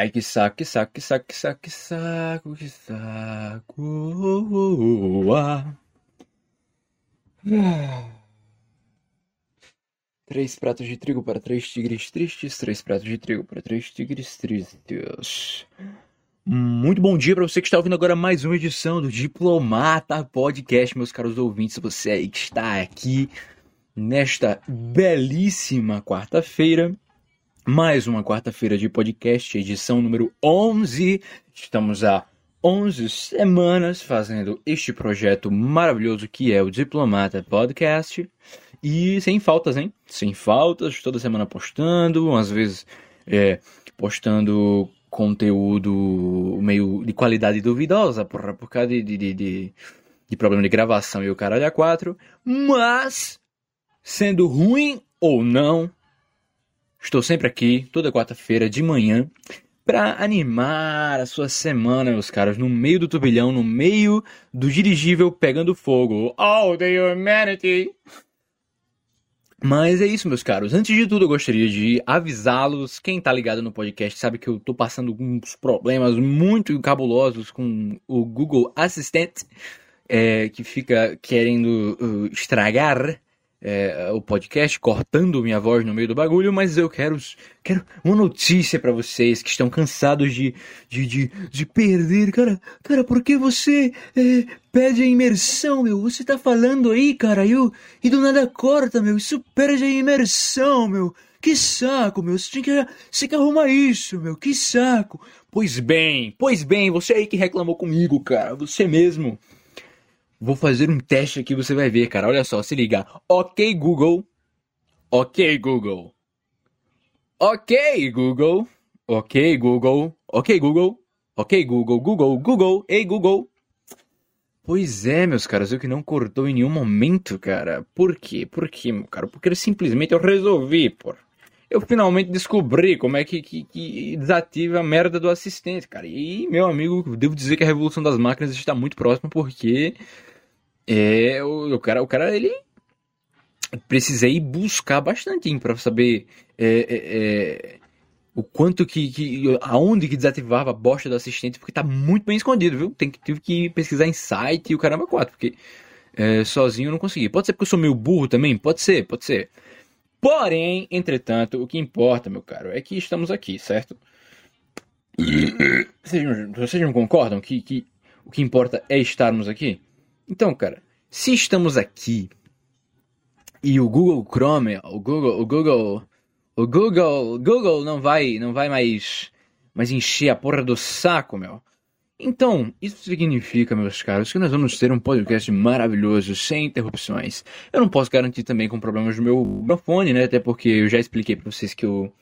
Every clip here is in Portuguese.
Ai, que saco, que saco, que saco, que saco, que saco, que saco. Ah. Três pratos de trigo para três tigres tristes, três pratos de trigo para três tigres tristes. Muito bom dia para você que está ouvindo agora mais uma edição do Diplomata Podcast, meus caros ouvintes. Você aí que está aqui nesta belíssima quarta-feira. Mais uma quarta-feira de podcast, edição número 11. Estamos há 11 semanas fazendo este projeto maravilhoso que é o Diplomata Podcast. E sem faltas, hein? Sem faltas, toda semana postando, às vezes é, postando conteúdo meio de qualidade duvidosa, porra, por causa de, de, de, de problema de gravação e o caralho a quatro. Mas Sendo ruim ou não, estou sempre aqui, toda quarta-feira de manhã, para animar a sua semana, meus caros, no meio do turbilhão, no meio do dirigível pegando fogo. Oh, the humanity! Mas é isso, meus caros. Antes de tudo, eu gostaria de avisá-los. Quem tá ligado no podcast sabe que eu tô passando uns problemas muito cabulosos com o Google Assistant, é, que fica querendo uh, estragar é, o podcast, cortando minha voz no meio do bagulho, mas eu quero, quero uma notícia para vocês que estão cansados de, de, de, de, perder. Cara, cara, por que você é, perde a imersão, meu? Você tá falando aí, cara, e, eu, e do nada corta, meu. Isso perde a imersão, meu. Que saco, meu. Você tem que, você que arrumar isso, meu. Que saco. Pois bem, pois bem, você aí que reclamou comigo, cara. Você mesmo. Vou fazer um teste aqui, você vai ver, cara. Olha só, se liga. Ok, Google. Ok, Google. Ok, Google. Ok, Google. Ok, Google. Ok, Google. Google, Google. Ei, Google. Pois é, meus caras, eu que não cortou em nenhum momento, cara. Por quê? Por quê, meu cara? Porque simplesmente eu resolvi, pô. Eu finalmente descobri como é que, que, que, desativa a merda do assistente, cara. E, meu amigo, devo dizer que a revolução das máquinas está muito próxima porque é, o, o, cara, o cara, ele precisei buscar bastante para saber é, é, é, o quanto que, que, aonde que desativava a bosta do assistente, porque tá muito bem escondido, viu? Tem tive que pesquisar em site e o caramba 4, porque é, sozinho eu não consegui. Pode ser porque eu sou meio burro também? Pode ser, pode ser. Porém, entretanto, o que importa, meu caro, é que estamos aqui, certo? Vocês, vocês não concordam que, que o que importa é estarmos aqui? Então, cara, se estamos aqui e o Google Chrome, o Google, o Google, o Google, Google não vai, não vai mais, mais encher a porra do saco, meu. Então, isso significa, meus caros, que nós vamos ter um podcast maravilhoso, sem interrupções. Eu não posso garantir também com problemas do meu microfone, né? Até porque eu já expliquei pra vocês que eu,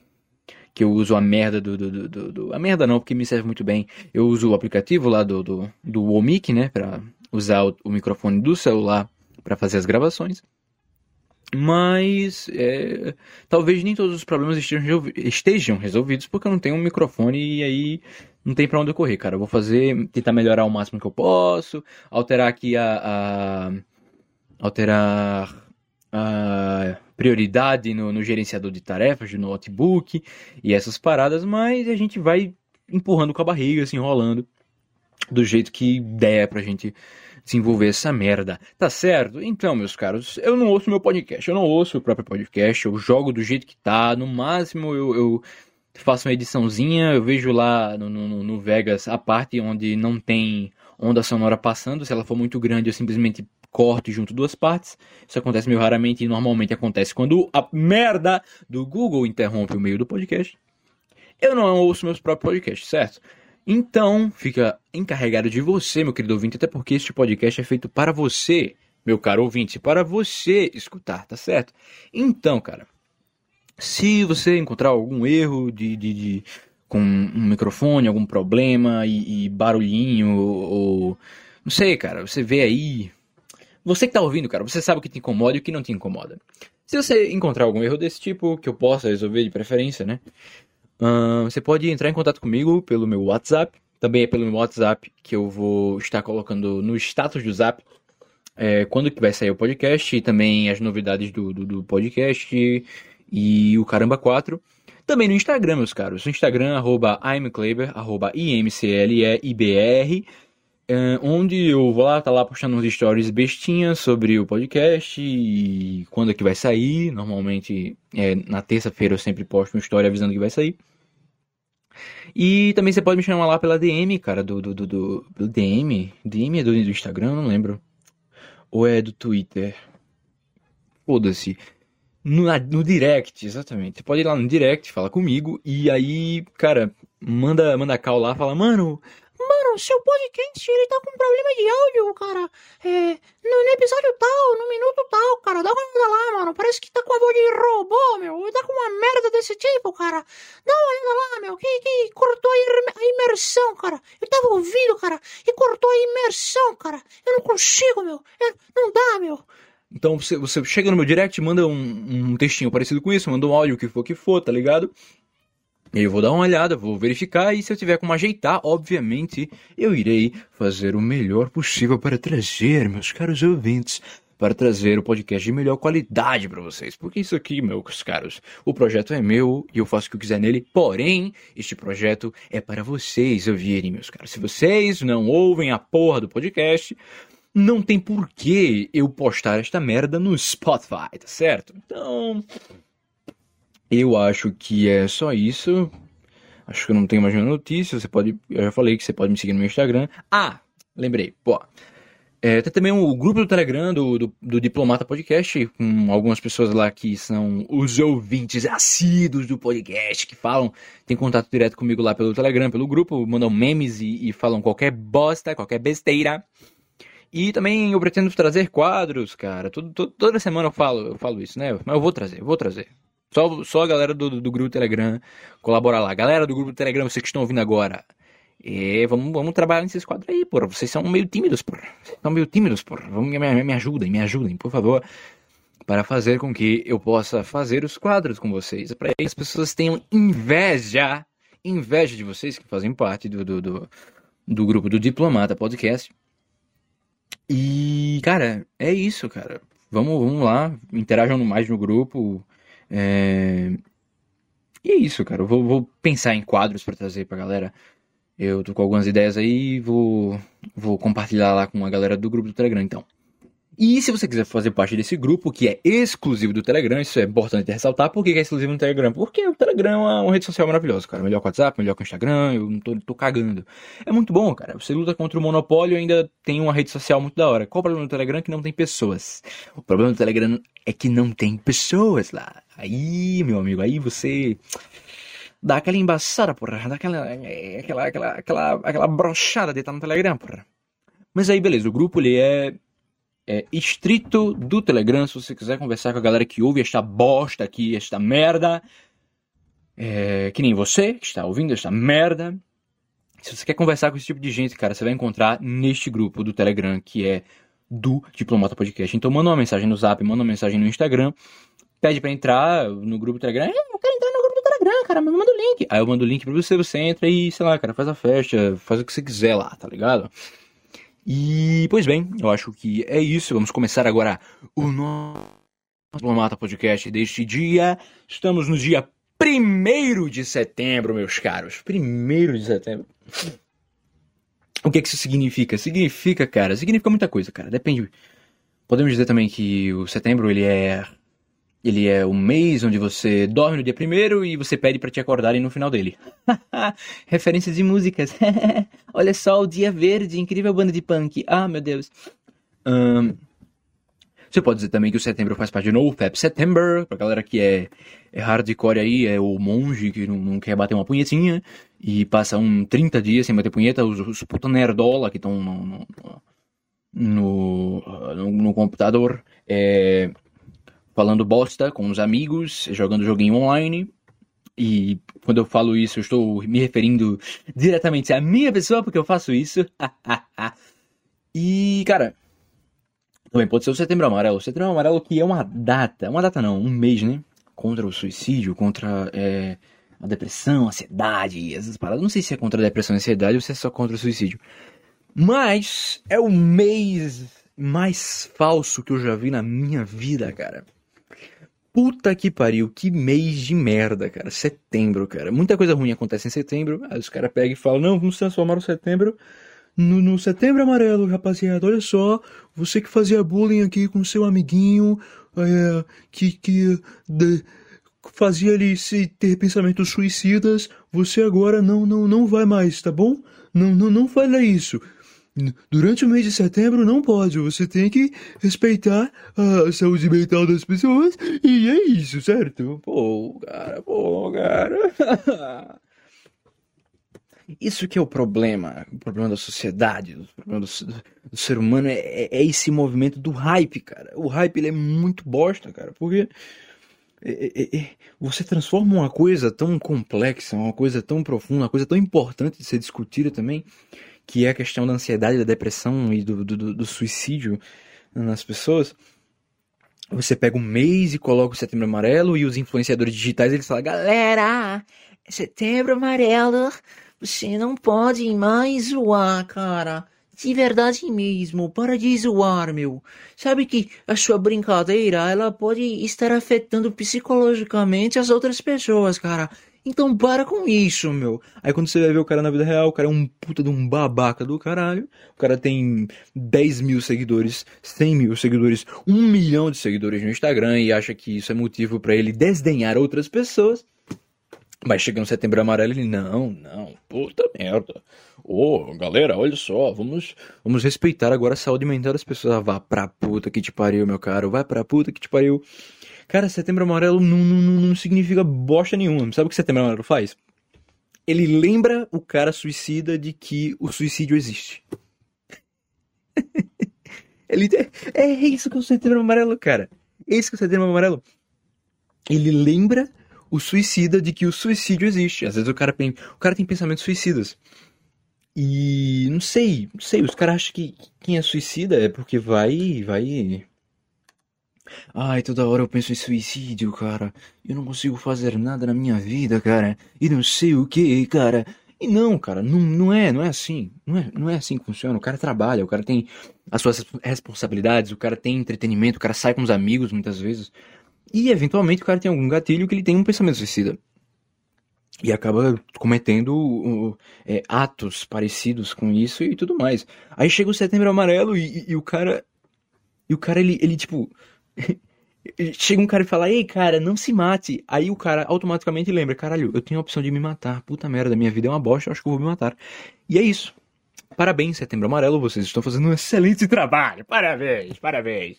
que eu uso a merda do, do, do, do, A merda não, porque me serve muito bem. Eu uso o aplicativo lá do, do, do Omic, né? Pra usar o, o microfone do celular para fazer as gravações. Mas é, talvez nem todos os problemas estejam, estejam resolvidos porque eu não tenho um microfone e aí não tem para onde eu correr, cara. Eu vou fazer, tentar melhorar o máximo que eu posso, alterar aqui a, a alterar a prioridade no, no, gerenciador de tarefas do notebook e essas paradas, mas a gente vai empurrando com a barriga, se enrolando do jeito que der pra gente desenvolver essa merda. Tá certo? Então, meus caros, eu não ouço meu podcast, eu não ouço o próprio podcast, eu jogo do jeito que tá, no máximo eu, eu faço uma ediçãozinha, eu vejo lá no, no, no Vegas a parte onde não tem onda sonora passando, se ela for muito grande eu simplesmente corto junto duas partes. Isso acontece meio raramente e normalmente acontece quando a merda do Google interrompe o meio do podcast. Eu não ouço meus próprios podcasts, certo? Então, fica encarregado de você, meu querido ouvinte, até porque este podcast é feito para você, meu caro ouvinte, para você escutar, tá certo? Então, cara, se você encontrar algum erro de, de, de com um microfone, algum problema e, e barulhinho, ou, não sei, cara, você vê aí. Você que tá ouvindo, cara, você sabe o que te incomoda e o que não te incomoda. Se você encontrar algum erro desse tipo, que eu possa resolver de preferência, né? Uh, você pode entrar em contato comigo pelo meu WhatsApp. Também é pelo meu WhatsApp que eu vou estar colocando no status do Zap é, quando que vai sair o podcast e também as novidades do, do, do podcast. E o Caramba 4. Também no Instagram, meus caros. No Instagram, arroba imcleber, arroba imcleibr, onde eu vou lá, tá lá postando uns stories bestinhas sobre o podcast e quando é que vai sair. Normalmente, é, na terça-feira eu sempre posto uma story avisando que vai sair. E também você pode me chamar lá pela DM, cara, do, do, do, do DM. DM é do, do Instagram, não lembro. Ou é do Twitter? Foda-se. No, no direct, exatamente. Você pode ir lá no direct, falar comigo, e aí, cara, manda, manda call lá, fala, mano, Mano, seu podcast, ele tá com problema de áudio, cara. É, no, no, episódio tal, no minuto tal, cara. Dá uma olhada lá, mano. Parece que tá com a voz de robô, meu. Tá com uma merda desse tipo, cara. Dá uma olhada lá, meu. Que, que cortou a imersão, cara. Eu tava ouvindo, cara, e cortou a imersão, cara. Eu não consigo, meu. Eu, não dá, meu. Então você, você chega no meu direct, manda um, um textinho parecido com isso, manda um áudio, o que for que for, tá ligado? Eu vou dar uma olhada, vou verificar e se eu tiver como ajeitar, obviamente, eu irei fazer o melhor possível para trazer, meus caros ouvintes, para trazer o podcast de melhor qualidade para vocês. Porque isso aqui, meus caros, o projeto é meu e eu faço o que eu quiser nele, porém, este projeto é para vocês ouvirem, meus caros. Se vocês não ouvem a porra do podcast, não tem porquê eu postar esta merda no Spotify, tá certo? Então, eu acho que é só isso. Acho que eu não tenho mais nenhuma notícia. Você pode. Eu já falei que você pode me seguir no meu Instagram. Ah, lembrei. Pô. É, tem também o grupo do Telegram do, do, do, Diplomata Podcast, com algumas pessoas lá que são os ouvintes assíduos do podcast, que falam, tem contato direto comigo lá pelo Telegram, pelo grupo, mandam memes e, e falam qualquer bosta, qualquer besteira. E também eu pretendo trazer quadros, cara. Tudo, tudo, toda semana eu falo, eu falo isso, né? Mas eu vou trazer, vou trazer. Só, só a galera do, do grupo Telegram colaborar lá. Galera do grupo Telegram, vocês que estão ouvindo agora. É, vamos, vamos trabalhar nesses quadros aí, porra. Vocês são meio tímidos, porra. Vocês são meio tímidos, porra. Vamos, me, me ajudem, me ajudem, por favor. Para fazer com que eu possa fazer os quadros com vocês. Para que as pessoas tenham inveja. Inveja de vocês que fazem parte do, do, do, do grupo do Diplomata Podcast. E, cara, é isso, cara. Vamos, vamos lá, interajam mais no grupo. É... E é isso, cara. Eu vou, vou pensar em quadros para trazer pra galera. Eu tô com algumas ideias aí e vou, vou compartilhar lá com a galera do grupo do Telegram, então. E se você quiser fazer parte desse grupo, que é exclusivo do Telegram, isso é importante ressaltar. Por que é exclusivo no Telegram? Porque o Telegram é uma, rede social maravilhosa, cara. Melhor que o WhatsApp, melhor que o Instagram, eu não tô, tô cagando. É muito bom, cara. Você luta contra o monopólio e ainda tem uma rede social muito da hora. Qual o problema do Telegram? Que não tem pessoas. O problema do Telegram é que não tem pessoas lá. Aí, meu amigo, aí você dá aquela embaçada, porra. Dá aquela, aquela, aquela, aquela, aquela brochada de estar no Telegram, porra. Mas aí, beleza, o grupo ele é é, estrito do Telegram. Se você quiser conversar com a galera que ouve esta bosta aqui, esta merda, é, que nem você que está ouvindo esta merda. Se você quer conversar com esse tipo de gente, cara, você vai encontrar neste grupo do Telegram que é do Diplomata Podcast. Então manda uma mensagem no Zap, manda uma mensagem no Instagram, pede para entrar no grupo do Telegram. Eu quero entrar no grupo do Telegram, cara, manda o link. Aí eu mando o link pra você, você entra e, sei lá, cara, faz a festa, faz o que você quiser lá, tá ligado? E, pois bem, eu acho que é isso. Vamos começar agora o nosso Diplomata Podcast deste dia. Estamos no dia 1 de setembro, meus caros. 1 de setembro. O que, que isso significa? Significa, cara, significa muita coisa, cara. Depende. Podemos dizer também que o setembro ele é ele é o mês onde você dorme no dia primeiro e você pede para te acordarem no final dele. Referências de músicas. Olha só, o Dia Verde, incrível banda de punk. Ah, meu Deus. Um, você pode dizer também que o setembro faz parte do NoFap September, pra galera que é, é hardcore aí, é o monge que não, não, quer bater uma punhetinha e passa um 30 dias sem bater punheta, os, os puta nerdola que estão no no, no, no, no, computador. É, falando bosta com os amigos, jogando joguinho online. E quando eu falo isso, eu estou me referindo diretamente à minha pessoa, porque eu faço isso. e, cara, também pode ser o Setembro Amarelo. O Setembro Amarelo que é uma data, uma data não, um mês, né? Contra o suicídio, contra é, a depressão, a ansiedade, essas paradas. Não sei se é contra a depressão e ansiedade ou se é só contra o suicídio. Mas é o mês mais falso que eu já vi na minha vida, cara. Puta que pariu, que mês de merda, cara. Setembro, cara. Muita coisa ruim acontece em setembro. Aí os caras pegam e falam: não, vamos transformar o setembro no, no, setembro amarelo, rapaziada. Olha só, você que fazia bullying aqui com seu amiguinho, é, que, que de, fazia ele se ter pensamentos suicidas, você agora não, não, não vai mais, tá bom? Não, não, não fale isso. Durante o mês de setembro não pode, você tem que respeitar a saúde mental das pessoas e é isso, certo? Pô, cara, pô, cara. Isso que é o problema, o problema da sociedade, o problema do, do ser humano é, é, esse movimento do hype, cara. O hype ele é muito bosta, cara, porque é, é, é, você transforma uma coisa tão complexa, uma coisa tão profunda, uma coisa tão importante de ser discutida também, que é a questão da ansiedade, da depressão e do, do, do suicídio nas pessoas. Você pega um mês e coloca o setembro amarelo e os influenciadores digitais eles falam: galera, setembro amarelo, você não pode mais zoar, cara. De verdade mesmo, para de zoar, meu. Sabe que a sua brincadeira, ela pode estar afetando psicologicamente as outras pessoas, cara. Então para com isso, meu. Aí quando você vai ver o cara na vida real, o cara é um puta de um babaca do caralho. O cara tem 10 mil seguidores, 100 mil seguidores, 1 milhão de seguidores no Instagram e acha que isso é motivo para ele desdenhar outras pessoas. Mas chega no setembro amarelo ele, não, não, puta merda. Ô, oh, galera, olha só, vamos, vamos respeitar agora a saúde mental das pessoas. Ah, vá pra puta que te pariu, meu caro, vai pra puta que te pariu. Cara, setembro amarelo não, não, não significa bosta nenhuma. Sabe o que setembro amarelo faz? Ele lembra o cara suicida de que o suicídio existe. Ele, é, é isso que é o setembro amarelo, cara. É isso que é o setembro amarelo. Ele lembra o suicida de que o suicídio existe. Às vezes o cara tem, o cara tem pensamentos suicidas. E não sei, não sei, os caras acham que quem é suicida é porque vai, vai Ai, toda hora eu penso em suicídio, cara. Eu não consigo fazer nada na minha vida, cara. E não sei o que, cara. E não, cara, não, não é, não é assim. Não é, não é assim que funciona. O cara trabalha, o cara tem as suas responsabilidades, o cara tem entretenimento, o cara sai com os amigos muitas vezes. E eventualmente o cara tem algum gatilho que ele tem um pensamento suicida. E acaba cometendo uh, atos parecidos com isso e tudo mais. Aí chega o setembro amarelo e, e, e o cara. E o cara, ele, ele tipo Chega um cara e fala, ei, cara, não se mate. Aí o cara automaticamente lembra, caralho, eu tenho a opção de me matar. Puta merda, minha vida é uma bosta, eu acho que eu vou me matar. E é isso. Parabéns, Setembro Amarelo, vocês estão fazendo um excelente trabalho. Parabéns, parabéns.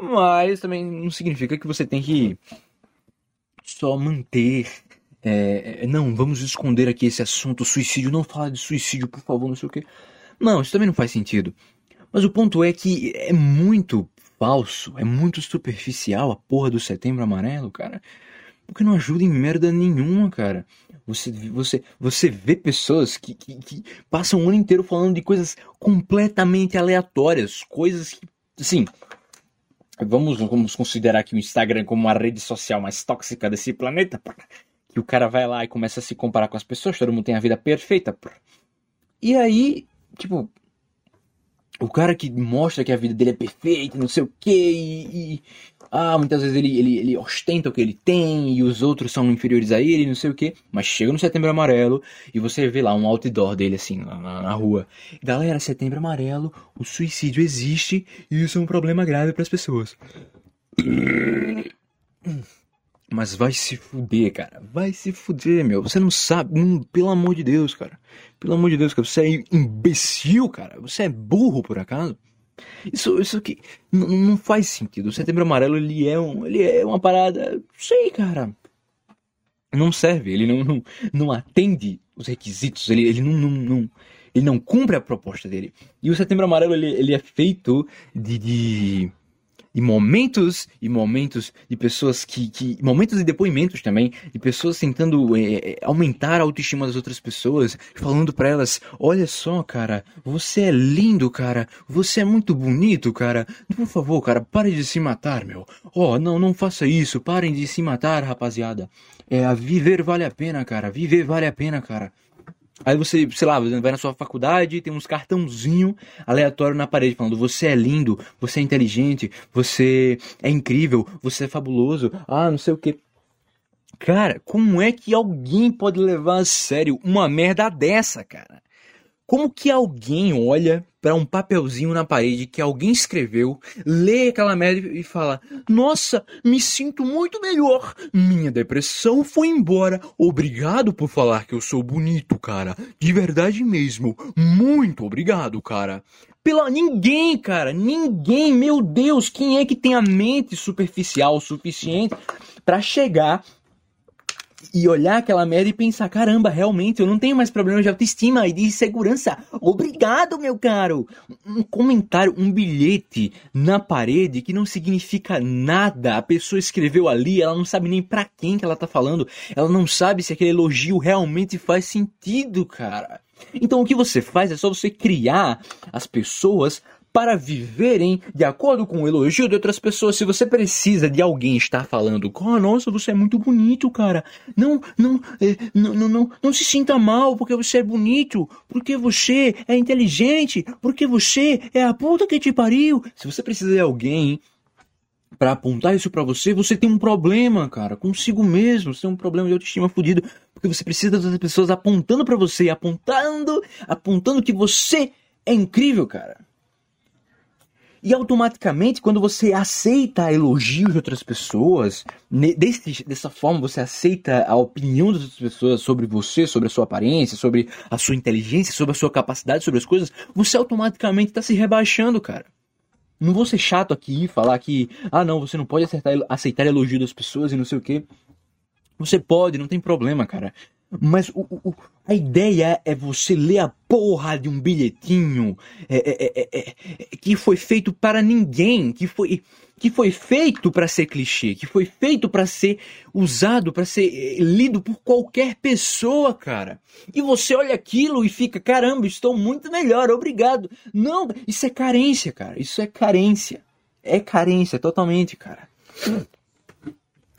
Mas também não significa que você tem que só manter. É, não, vamos esconder aqui esse assunto, suicídio. Não fala de suicídio, por favor, não sei o que. Não, isso também não faz sentido. Mas o ponto é que é muito falso, é muito superficial a porra do setembro amarelo, cara. Porque não ajuda em merda nenhuma, cara. Você, você, você vê pessoas que, que, que passam o ano inteiro falando de coisas completamente aleatórias, coisas que, assim, vamos, vamos considerar que o Instagram como a rede social mais tóxica desse planeta, que o cara vai lá e começa a se comparar com as pessoas, todo mundo tem a vida perfeita. E aí, tipo, o cara que mostra que a vida dele é perfeita, não sei o que, e, ah, muitas vezes ele, ele, ele ostenta o que ele tem e os outros são inferiores a ele, não sei o que, mas chega no setembro amarelo e você vê lá um outdoor dele assim na, na rua. Galera, setembro amarelo, o suicídio existe e isso é um problema grave para as pessoas. Mas vai se fuder, cara. Vai se fuder, meu. Você não sabe. Pelo amor de Deus, cara. Pelo amor de Deus, cara. Você é imbecil, cara. Você é burro, por acaso. Isso, isso aqui não faz sentido. O setembro amarelo, ele é, um, ele é uma parada. Sei, cara. Não serve. Ele não, não, não atende os requisitos. Ele, ele não, não, não, ele não cumpre a proposta dele. E o setembro amarelo, ele, ele é feito de, de e momentos e momentos de pessoas que, que momentos e depoimentos também de pessoas tentando é, aumentar a autoestima das outras pessoas, falando para elas: olha só, cara, você é lindo, cara, você é muito bonito, cara. Por favor, cara, pare de se matar, meu. Oh, não, não faça isso, parem de se matar, rapaziada. É, a viver vale a pena, cara. Viver vale a pena, cara. Aí você, sei lá, vai na sua faculdade tem uns cartãozinho aleatório na parede falando: você é lindo, você é inteligente, você é incrível, você é fabuloso, ah, não sei o que. Cara, como é que alguém pode levar a sério uma merda dessa, cara? Como que alguém olha para um papelzinho na parede que alguém escreveu, lê aquela merda e fala: Nossa, me sinto muito melhor. Minha depressão foi embora. Obrigado por falar que eu sou bonito, cara. De verdade mesmo. Muito obrigado, cara. Pela ninguém, cara, ninguém, meu Deus, quem é que tem a mente superficial o suficiente para chegar e olhar aquela merda e pensar: caramba, realmente eu não tenho mais problema de autoestima e de segurança. Obrigado, meu caro. Um comentário, um bilhete na parede que não significa nada. A pessoa escreveu ali, ela não sabe nem para quem que ela tá falando. Ela não sabe se aquele elogio realmente faz sentido, cara. Então o que você faz é só você criar as pessoas para viverem de acordo com o elogio de outras pessoas. Se você precisa de alguém estar falando, oh, nossa, você é muito bonito, cara. Não, não, é, não, não, não, não se sinta mal porque você é bonito, porque você é inteligente, porque você é a puta que te pariu. Se você precisa de alguém para apontar isso para você, você tem um problema, cara, consigo mesmo. Você tem um problema de autoestima fodido, porque você precisa das pessoas apontando para você, apontando, apontando que você é incrível, cara. E automaticamente, quando você aceita elogios de outras pessoas, desse, dessa forma você aceita a opinião das outras pessoas sobre você, sobre a sua aparência, sobre a sua inteligência, sobre a sua capacidade, sobre as coisas, você automaticamente está se rebaixando, cara. Não vou ser chato aqui e falar que, ah não, você não pode aceitar, aceitar elogio das pessoas e não sei o que. Você pode, não tem problema, cara. Mas o, o, a ideia é você ler a porra de um bilhetinho é é, é, é, é, que foi feito para ninguém, que foi, que foi feito para ser clichê, que foi feito para ser usado, para ser eh, lido por qualquer pessoa, cara. E você olha aquilo e fica, caramba, estou muito melhor, obrigado. Não, isso é carência, cara. Isso é carência. É carência, totalmente, cara.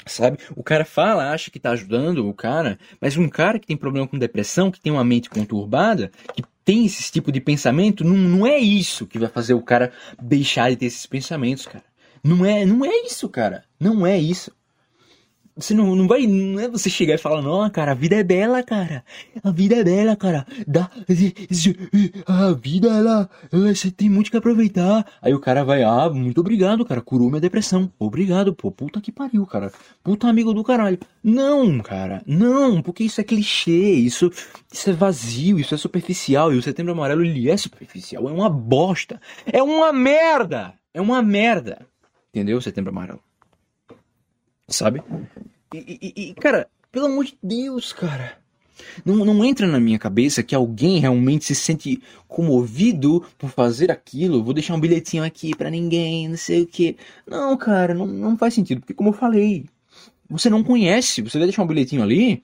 Sabe? O cara fala, acha que tá ajudando o cara, mas um cara que tem problema com depressão, que tem uma mente conturbada, que tem esse tipo de pensamento, não, não é isso que vai fazer o cara deixar de ter esses pensamentos, cara. Não é, não é isso, cara. Não é isso. Você não, não vai. Não é você chegar e falar, não, cara, a vida é bela, cara. A vida é bela, cara. Dá, a vida, ela. Você tem muito que aproveitar. Aí o cara vai, ah, muito obrigado, cara. Curou minha depressão. Obrigado, pô. Puta que pariu, cara. Puta amigo do caralho. Não, cara. Não, porque isso é clichê. Isso, isso é vazio. Isso é superficial. E o setembro amarelo, ele é superficial. É uma bosta. É uma merda. É uma merda. Entendeu? Setembro amarelo sabe? E, e, cara, pelo amor de Deus, cara. Não, não entra na minha cabeça que alguém realmente se sente comovido por fazer aquilo. Vou deixar um bilhetinho aqui para ninguém, não sei o que. Não, cara, não, não faz sentido. Porque, como eu falei, você não conhece. Você vai deixar um bilhetinho ali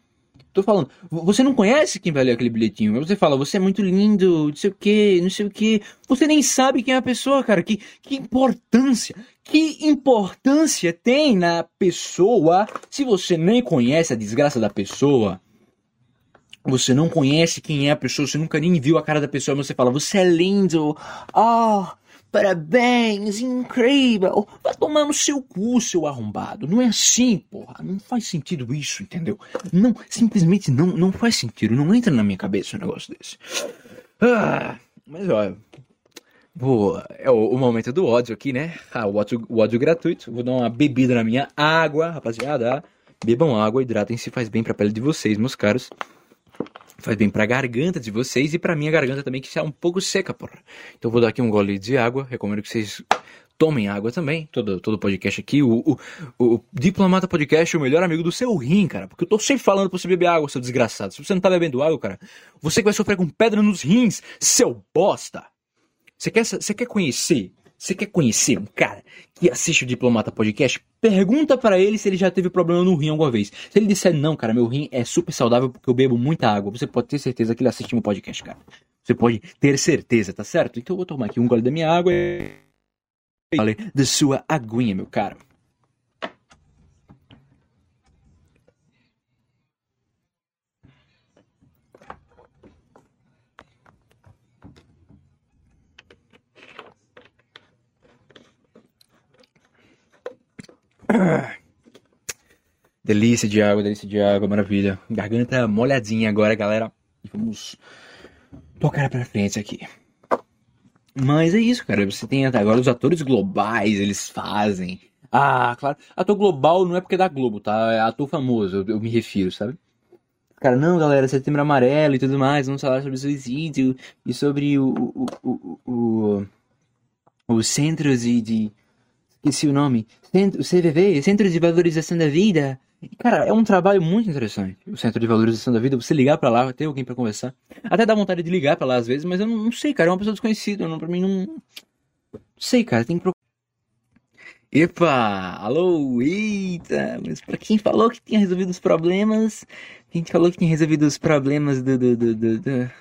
Tô falando, você não conhece quem vai ler aquele bilhetinho. Você fala, você é muito lindo, não sei o que, não sei o que. Você nem sabe quem é a pessoa, cara. Que, que importância, que importância tem na pessoa se você nem conhece a desgraça da pessoa? Você não conhece quem é a pessoa, você nunca nem viu a cara da pessoa, você fala, você é lindo, ah, oh, Parabéns, incrível. Vai tomar no seu cu, seu arrombado. Não é assim, porra. Não faz sentido isso, entendeu? Não, simplesmente não, não faz sentido. Não entra na minha cabeça um negócio desse. Ah, mas olha, vou, é o, o, momento do ódio aqui, né? Ah, o ódio, o ódio gratuito. Vou dar uma bebida na minha água, rapaziada. Bebam água, hidratem-se, faz bem pra pele de vocês, meus caros faz bem pra garganta de vocês e pra minha garganta também, que está um pouco seca, porra. Então vou dar aqui um gole de água, recomendo que vocês tomem água também, todo, todo podcast aqui, o, o, o Diplomata Podcast é o melhor amigo do seu rim, cara, porque eu tô sempre falando pra você beber água, seu desgraçado. Se você não tá bebendo água, cara, você que vai sofrer com pedra nos rins, seu bosta. Você quer, você quer conhecer você quer conhecer um cara que assiste o Diplomata Podcast? Pergunta para ele se ele já teve problema no rim alguma vez. Se ele disser não, cara, meu rim é super saudável porque eu bebo muita água, você pode ter certeza que ele assiste meu podcast, cara. Você pode ter certeza, tá certo? Então eu vou tomar aqui um gole da minha água e. Falei da sua aguinha, meu caro. Delícia de água, delícia de água, maravilha. Garganta molhadinha agora, galera. Vamos tocar pra frente aqui. Mas é isso, cara. Você tem até agora os atores globais, eles fazem. Ah, claro. Ator global não é porque é da Globo, tá? É ator famoso, eu, eu me refiro, sabe? Cara, não, galera, setembro amarelo e tudo mais, vamos falar sobre suicídio e sobre o, o, o, o, os centros de, de. Esqueci o nome. Centro, CVV, Centro de Valorização da Vida. Cara, é um trabalho muito interessante. O Centro de Valorização da Vida, você ligar para lá, ter alguém para conversar. Até dá vontade de ligar para lá às vezes, mas eu não, não, sei, cara, é uma pessoa desconhecida. Não, pra mim não. Não sei, cara, tem que procurar. Epa! Alô! Eita! Mas pra quem falou que tinha resolvido os problemas, quem falou que tinha resolvido os problemas do, do, do, do, do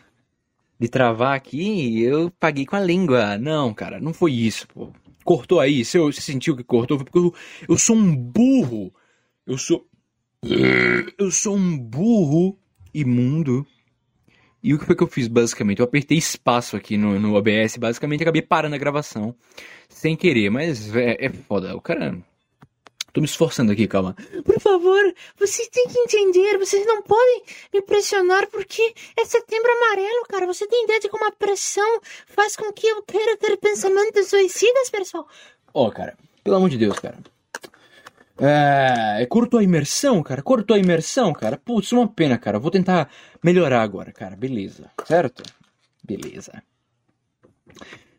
de travar aqui, eu paguei com a língua. Não, cara, não foi isso, pô. Cortou aí, você, você sentiu que cortou? Foi porque eu, eu sou um burro. Eu sou. Eu sou um burro imundo. E o que foi que eu fiz, basicamente? Eu apertei espaço aqui no, no OBS, basicamente acabei parando a gravação. Sem querer, mas é, é foda. O cara Tô me esforçando aqui, calma. Por favor, vocês têm que entender, vocês não podem me pressionar porque é setembro amarelo, cara. Você tem ideia de como a pressão faz com que eu queira ter pensamentos suicidas, pessoal? Ó, oh, cara, pelo amor de Deus, cara. É, cortou a imersão, cara. Cortou a imersão, cara. Putz, uma pena, cara. Vou tentar melhorar agora, cara. Beleza. Certo? Beleza.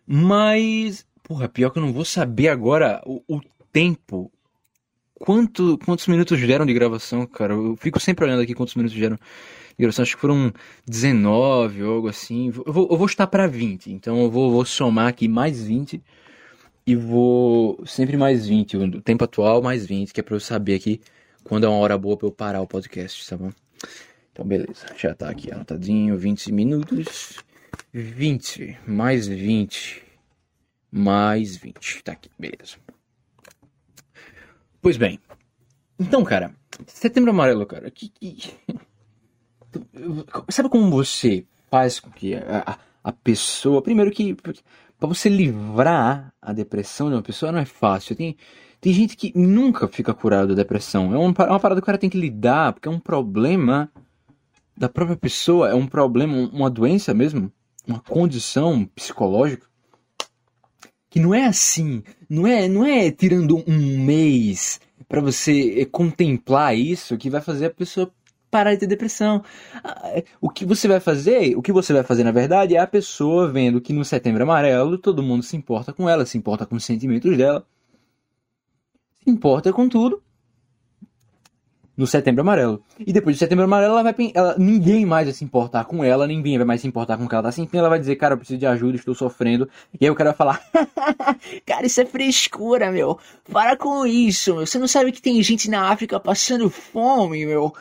Mas, porra, pior que eu não vou saber agora o, o tempo quanto, quantos minutos deram de gravação, cara? Eu fico sempre olhando aqui quantos minutos deram de gravação. Acho que foram 19 ou algo assim. Eu vou, eu vou estar para 20, então eu vou, vou somar aqui mais 20 e vou sempre mais 20, o tempo atual mais 20, que é para eu saber aqui quando é uma hora boa para eu parar o podcast, tá bom? Então beleza, já tá aqui anotadinho, 20 minutos, 20 mais 20 mais 20, tá aqui, beleza. Pois bem. Então, cara, Setembro Amarelo, cara, que, que... sabe como você faz com que a, a pessoa, primeiro que para você livrar a depressão de uma pessoa não é fácil. Tem tem gente que nunca fica curado da depressão. É uma, é uma parada que o cara tem que lidar, porque é um problema da própria pessoa, é um problema, uma doença mesmo, uma condição psicológica que não é assim, não é, não é tirando um mês para você eh, contemplar isso que vai fazer a pessoa parar de ter depressão. Ah, é, o que você vai fazer, o que você vai fazer na verdade é a pessoa vendo que no Setembro Amarelo todo mundo se importa com ela, se importa com os sentimentos dela, se importa com tudo no Setembro Amarelo. E depois do Setembro Amarelo, ela vai ela, ninguém mais vai se importar com ela, ninguém vai mais se importar com o que ela tá sentindo. Ela vai dizer, cara, eu preciso de ajuda, estou sofrendo. E aí o cara vai falar, cara, isso é frescura, meu. Para com isso, meu. Você não sabe que tem gente na África passando fome, meu.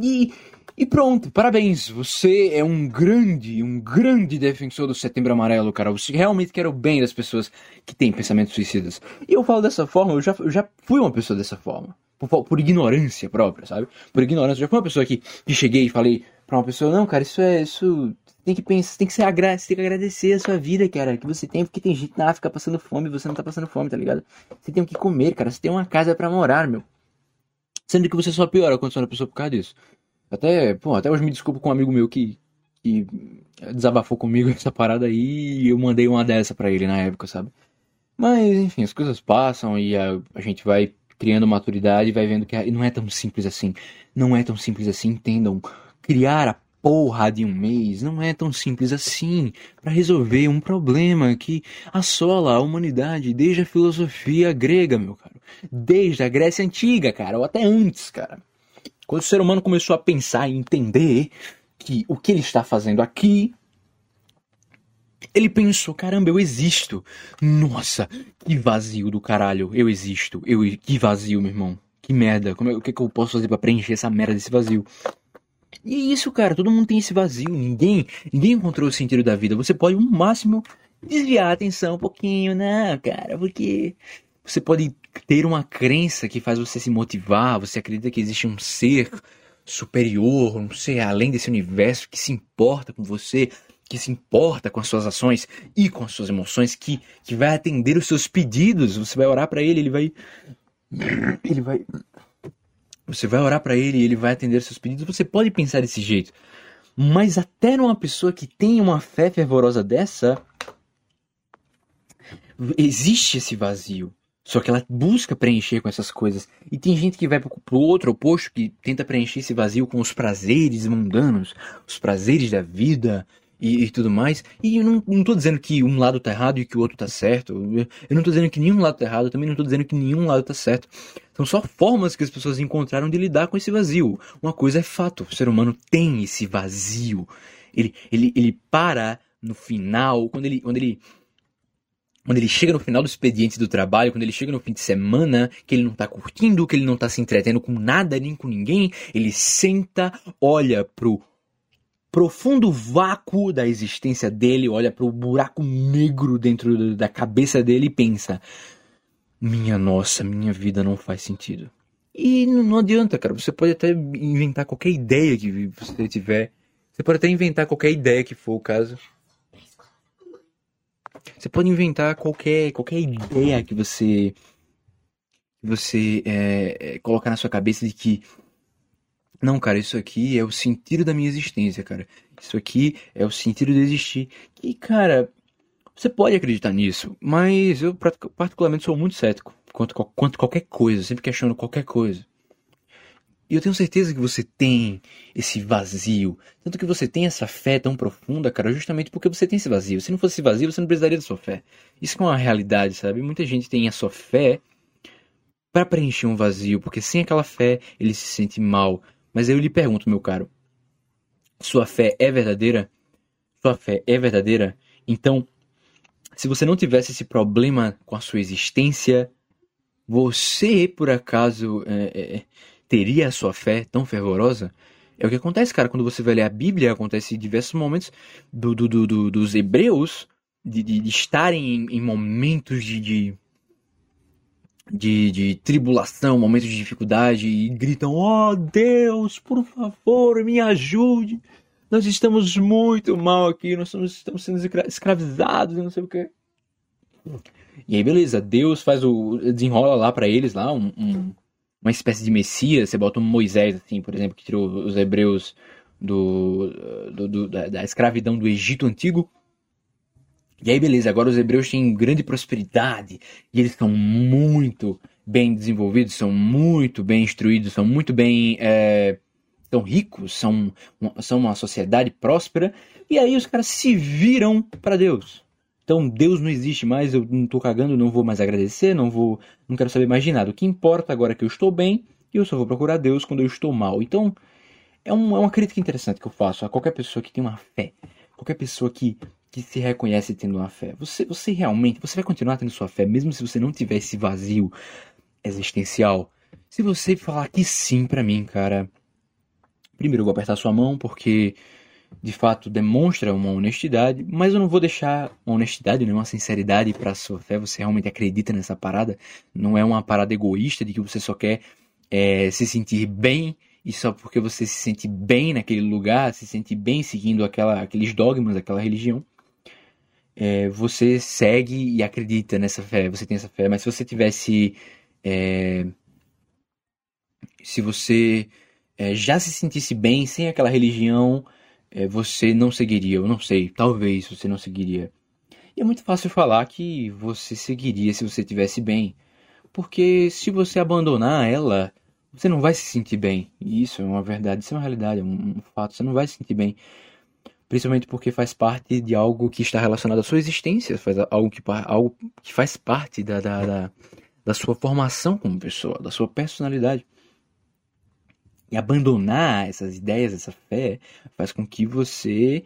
E, e pronto, parabéns. Você é um grande, um grande defensor do Setembro Amarelo, cara. Você realmente quer o bem das pessoas que têm pensamentos suicidas. E eu falo dessa forma, eu já, eu já fui uma pessoa dessa forma por, por, ignorância própria, sabe? Por ignorância. Já foi uma pessoa que, que cheguei e falei pra uma pessoa, não, cara, isso é. Isso tem que pensar, tem que ser agra tem que agradecer a sua vida, cara, que você tem, porque tem gente na África passando fome e você não tá passando fome, tá ligado? Você tem o que comer, cara, você tem uma casa para morar, meu. Sendo que você só piora a condição da pessoa por causa disso. Até, pô, até hoje me desculpo com um amigo meu que, que desabafou comigo essa parada aí e eu mandei uma dessa para ele na época, sabe? Mas, enfim, as coisas passam e a, a gente vai criando maturidade, vai vendo que não é tão simples assim. Não é tão simples assim, entendam. Criar a porra de um mês não é tão simples assim para resolver um problema que assola a humanidade desde a filosofia grega, meu caro. Desde a Grécia Antiga, cara, ou até antes, cara. Quando o ser humano começou a pensar e entender que o que ele está fazendo aqui ele pensou, caramba, eu existo. Nossa, que vazio do caralho. Eu existo. Eu, que vazio, meu irmão. Que merda. Como é, o que, que eu posso fazer para preencher essa merda desse vazio? E é isso, cara. Todo mundo tem esse vazio. Ninguém, ninguém encontrou o sentido da vida. Você pode, no máximo, desviar a atenção um pouquinho, né, cara? Porque você pode ter uma crença que faz você se motivar. Você acredita que existe um ser superior, um ser além desse universo que se importa com você, que se importa com as suas ações e com as suas emoções, que, que vai atender os seus pedidos. Você vai orar para ele, ele vai Ele vai. Você vai orar para ele e ele vai atender seus pedidos. Você pode pensar desse jeito. Mas até numa pessoa que tem uma fé fervorosa dessa, existe esse vazio. Só que ela busca preencher com essas coisas. E tem gente que vai pro outro oposto, que tenta preencher esse vazio com os prazeres mundanos, os prazeres da vida e, e tudo mais. E eu não, não tô dizendo que um lado tá errado e que o outro tá certo. Eu não tô dizendo que nenhum lado tá errado, eu também não tô dizendo que nenhum lado tá certo. São só formas que as pessoas encontraram de lidar com esse vazio. Uma coisa é fato, o ser humano tem esse vazio. Ele, ele, ele para no final, quando ele, quando ele quando ele chega no final do expediente do trabalho, quando ele chega no fim de semana, que ele não tá curtindo, que ele não tá se entretendo com nada nem com ninguém, ele senta, olha pro profundo vácuo da existência dele, olha pro buraco negro dentro da cabeça dele e pensa: minha nossa, minha vida não faz sentido. E não adianta, cara. Você pode até inventar qualquer ideia que você tiver. Você pode até inventar qualquer ideia que for o caso. Você pode inventar qualquer, qualquer ideia que você você é, é, colocar na sua cabeça de que não, cara, isso aqui é o sentido da minha existência, cara. Isso aqui é o sentido de existir. E, cara, você pode acreditar nisso, mas eu particularmente sou muito cético quanto, quanto qualquer coisa, sempre questiono qualquer coisa. E eu tenho certeza que você tem esse vazio. Tanto que você tem essa fé tão profunda, cara, justamente porque você tem esse vazio. Se não fosse vazio, você não precisaria da sua fé. Isso é uma realidade, sabe? Muita gente tem a sua fé para preencher um vazio, porque sem aquela fé ele se sente mal. Mas eu lhe pergunto, meu caro, sua fé é verdadeira? Sua fé é verdadeira? Então, se você não tivesse esse problema com a sua existência, você por acaso é, é, teria a sua fé tão fervorosa? É o que acontece, cara, quando você vai ler a Bíblia, acontece em diversos momentos do, do, do, do dos hebreus de, de, de estarem em, em, momentos de, de, de, de tribulação, momentos de dificuldade e gritam: Oh Deus, por favor, me ajude. Nós estamos muito mal aqui, nós estamos, estamos sendo escravizados e não sei o que. E aí, beleza, Deus faz o. desenrola lá para eles lá um, um uma espécie de Messias, você bota um Moisés, assim, por exemplo, que tirou os hebreus do, do, do da, da, escravidão do Egito Antigo. E aí, beleza, agora os hebreus têm grande prosperidade e eles são muito bem desenvolvidos, são muito bem instruídos, são muito bem. É, são ricos, são, são uma sociedade próspera. E aí os caras se viram para Deus. Então Deus não existe mais, eu não estou cagando, não vou mais agradecer, não vou, não quero saber mais de nada. O que importa agora é que eu estou bem e eu só vou procurar Deus quando eu estou mal. Então é, um, é uma crítica interessante que eu faço a qualquer pessoa que tem uma fé, qualquer pessoa que, que se reconhece tendo uma fé. Você, você realmente, você vai continuar tendo sua fé, mesmo se você não tiver esse vazio existencial. Se você falar que sim para mim, cara, primeiro eu vou apertar sua mão porque de fato demonstra uma honestidade, mas eu não vou deixar uma honestidade, né, uma sinceridade para sua fé. Você realmente acredita nessa parada? Não é uma parada egoísta de que você só quer é, se sentir bem e só porque você se sente bem naquele lugar, se sente bem seguindo aquela, aqueles dogmas daquela religião, é, você segue e acredita nessa fé, você tem essa fé. Mas se você tivesse. É, se você é, já se sentisse bem sem aquela religião, é, você não seguiria, eu não sei, talvez você não seguiria. E é muito fácil falar que você seguiria se você estivesse bem, porque se você abandonar ela, você não vai se sentir bem. Isso é uma verdade, isso é uma realidade, é um fato, você não vai se sentir bem. Principalmente porque faz parte de algo que está relacionado à sua existência, faz algo que, algo que faz parte da, da, da, da sua formação como pessoa, da sua personalidade. E abandonar essas ideias, essa fé, faz com que você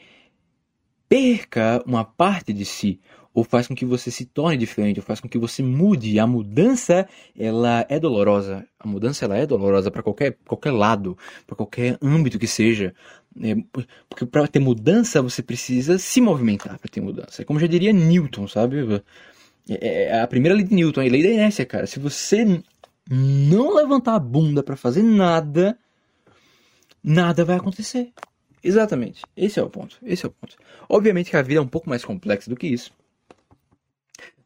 perca uma parte de si, ou faz com que você se torne diferente, ou faz com que você mude. A mudança, ela é dolorosa. A mudança, ela é dolorosa para qualquer, qualquer lado, para qualquer âmbito que seja. É, porque para ter mudança, você precisa se movimentar para ter mudança. É como já diria Newton, sabe? É, é a primeira lei de Newton, a lei da inércia, cara. Se você não levantar a bunda para fazer nada, nada vai acontecer. Exatamente. Esse é o ponto. Esse é o ponto. Obviamente que a vida é um pouco mais complexa do que isso.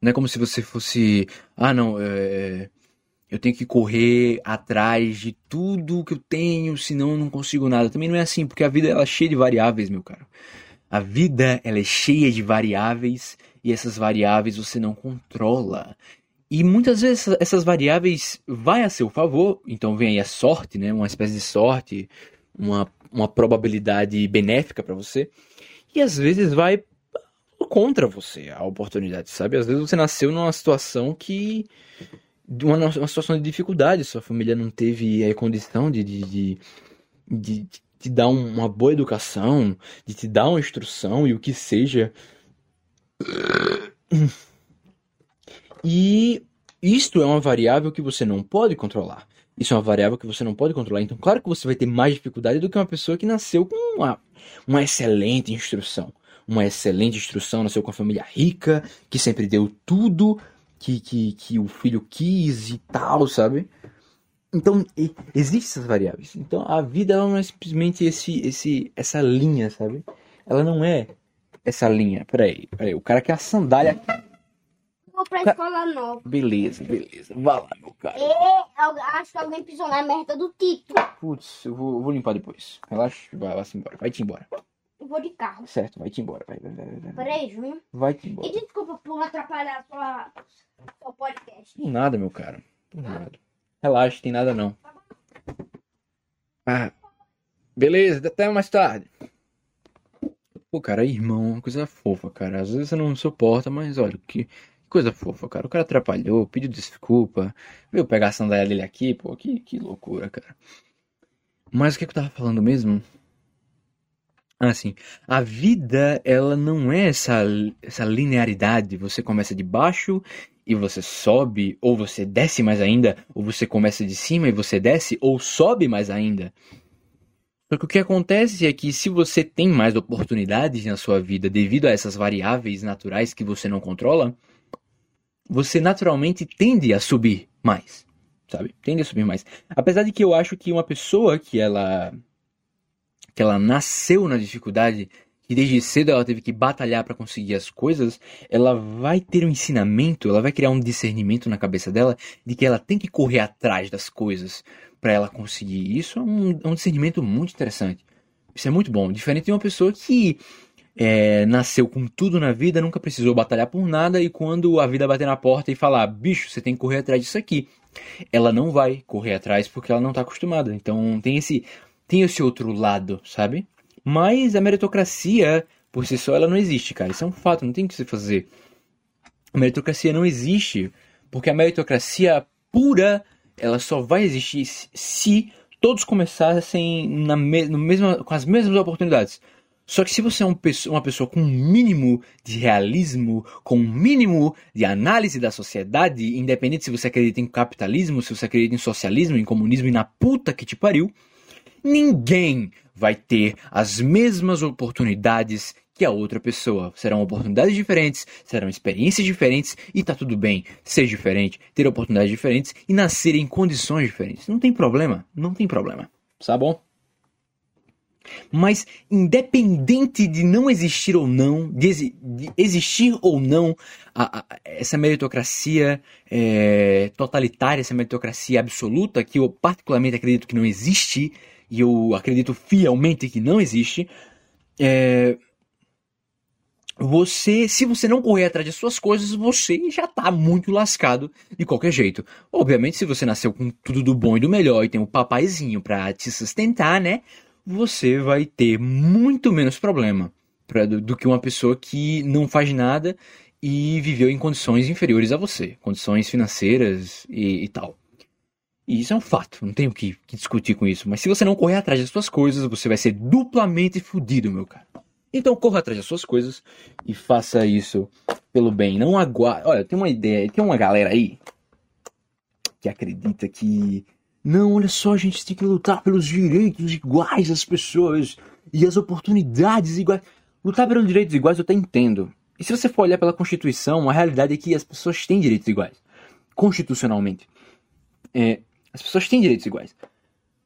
Não é como se você fosse. Ah, não. É... eu tenho que correr atrás de tudo que eu tenho, senão eu não consigo nada. Também não é assim, porque a vida ela é cheia de variáveis, meu caro. A vida ela é cheia de variáveis e essas variáveis você não controla. E muitas vezes essas variáveis vai a seu favor, então vem aí a sorte, né? Uma espécie de sorte, uma, uma probabilidade benéfica para você. E às vezes vai contra você a oportunidade, sabe? Às vezes você nasceu numa situação que uma, uma situação de dificuldade, sua família não teve a condição de, de, de, de te dar uma boa educação, de te dar uma instrução e o que seja. E isto é uma variável que você não pode controlar. Isso é uma variável que você não pode controlar. Então, claro que você vai ter mais dificuldade do que uma pessoa que nasceu com uma, uma excelente instrução. Uma excelente instrução, nasceu com uma família rica, que sempre deu tudo que, que, que o filho quis e tal, sabe? Então, existem essas variáveis. Então, a vida ela não é simplesmente esse, esse, essa linha, sabe? Ela não é essa linha. Peraí, peraí. O cara quer a sandália. Vou pra escola nova. Beleza, beleza. Vai lá, meu cara. E, acho que alguém pisou na merda do Tito. Putz, eu vou, eu vou limpar depois. Relaxa, vai, vai-se embora. Vai-te embora. Eu vou de carro. Certo, vai-te embora. Vai, vai, vai, vai. Peraí, Júnior. Vai-te E embora. desculpa por atrapalhar sua, seu podcast. Por nada, meu cara. Por nada. Relaxa, tem nada não. Ah, beleza, até mais tarde. Pô, cara, irmão, uma coisa fofa, cara. Às vezes você não suporta, mas olha, que coisa fofa, cara. O cara atrapalhou, pediu desculpa, veio pegar a sandália dele aqui, pô, que, que loucura, cara. Mas o que, que eu tava falando mesmo? Ah, sim. A vida, ela não é essa, essa linearidade. Você começa de baixo e você sobe, ou você desce mais ainda, ou você começa de cima e você desce, ou sobe mais ainda. Só que o que acontece é que se você tem mais oportunidades na sua vida devido a essas variáveis naturais que você não controla, você naturalmente tende a subir mais, sabe? Tende a subir mais. Apesar de que eu acho que uma pessoa que ela que ela nasceu na dificuldade, que desde cedo ela teve que batalhar para conseguir as coisas, ela vai ter um ensinamento, ela vai criar um discernimento na cabeça dela de que ela tem que correr atrás das coisas para ela conseguir. Isso é um, é um discernimento muito interessante. Isso é muito bom. Diferente de uma pessoa que é, nasceu com tudo na vida, nunca precisou batalhar por nada e quando a vida bater na porta e falar, bicho, você tem que correr atrás disso aqui, ela não vai correr atrás porque ela não está acostumada. Então tem esse tem esse outro lado, sabe? Mas a meritocracia por si só ela não existe, cara. Isso é um fato, não tem o que se fazer. A meritocracia não existe porque a meritocracia pura ela só vai existir se todos começassem na me no mesmo, com as mesmas oportunidades. Só que se você é um, uma pessoa com um mínimo de realismo, com um mínimo de análise da sociedade, independente se você acredita em capitalismo, se você acredita em socialismo, em comunismo e na puta que te pariu, ninguém vai ter as mesmas oportunidades que a outra pessoa. Serão oportunidades diferentes, serão experiências diferentes e tá tudo bem ser diferente, ter oportunidades diferentes e nascer em condições diferentes. Não tem problema, não tem problema. Tá bom? Mas independente de não existir ou não, de, de existir ou não a, a, essa meritocracia é, totalitária, essa meritocracia absoluta, que eu particularmente acredito que não existe, e eu acredito fielmente que não existe, é, você, se você não correr atrás das suas coisas, você já tá muito lascado de qualquer jeito. Obviamente, se você nasceu com tudo do bom e do melhor e tem um papaizinho para te sustentar, né? Você vai ter muito menos problema pra, do, do que uma pessoa que não faz nada e viveu em condições inferiores a você, condições financeiras e, e tal. E isso é um fato, não tenho que, que, discutir com isso. Mas se você não correr atrás das suas coisas, você vai ser duplamente fudido, meu cara. Então corra atrás das suas coisas e faça isso pelo bem. Não aguarde. Olha, tem uma ideia, tem uma galera aí que acredita que. Não, olha só, a gente tem que lutar pelos direitos iguais das pessoas e as oportunidades iguais. Lutar pelos direitos iguais eu até entendo. E se você for olhar pela Constituição, a realidade é que as pessoas têm direitos iguais. Constitucionalmente. É, as pessoas têm direitos iguais.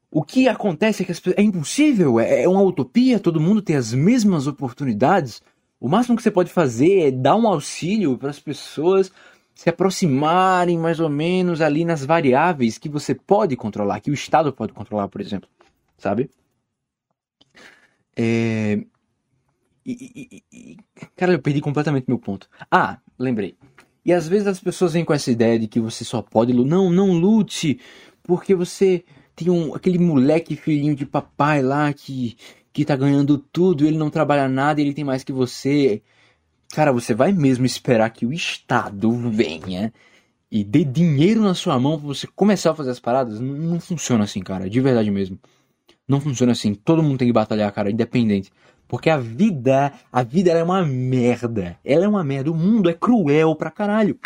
O que acontece é que é impossível, é uma utopia, todo mundo tem as mesmas oportunidades. O máximo que você pode fazer é dar um auxílio para as pessoas se aproximarem mais ou menos ali nas variáveis que você pode controlar, que o Estado pode controlar, por exemplo, sabe? É... E, e, e, cara, eu perdi completamente meu ponto. Ah, lembrei. E às vezes as pessoas vêm com essa ideia de que você só pode lutar. Não, não lute, porque você tem um, aquele moleque filhinho de papai lá que, que tá ganhando tudo, ele não trabalha nada, ele tem mais que você. Cara, você vai mesmo esperar que o Estado venha e dê dinheiro na sua mão pra você começar a fazer as paradas? Não, não funciona assim, cara, de verdade mesmo. Não funciona assim. Todo mundo tem que batalhar, cara, independente. Porque a vida, a vida é uma merda. Ela é uma merda. O mundo é cruel pra caralho.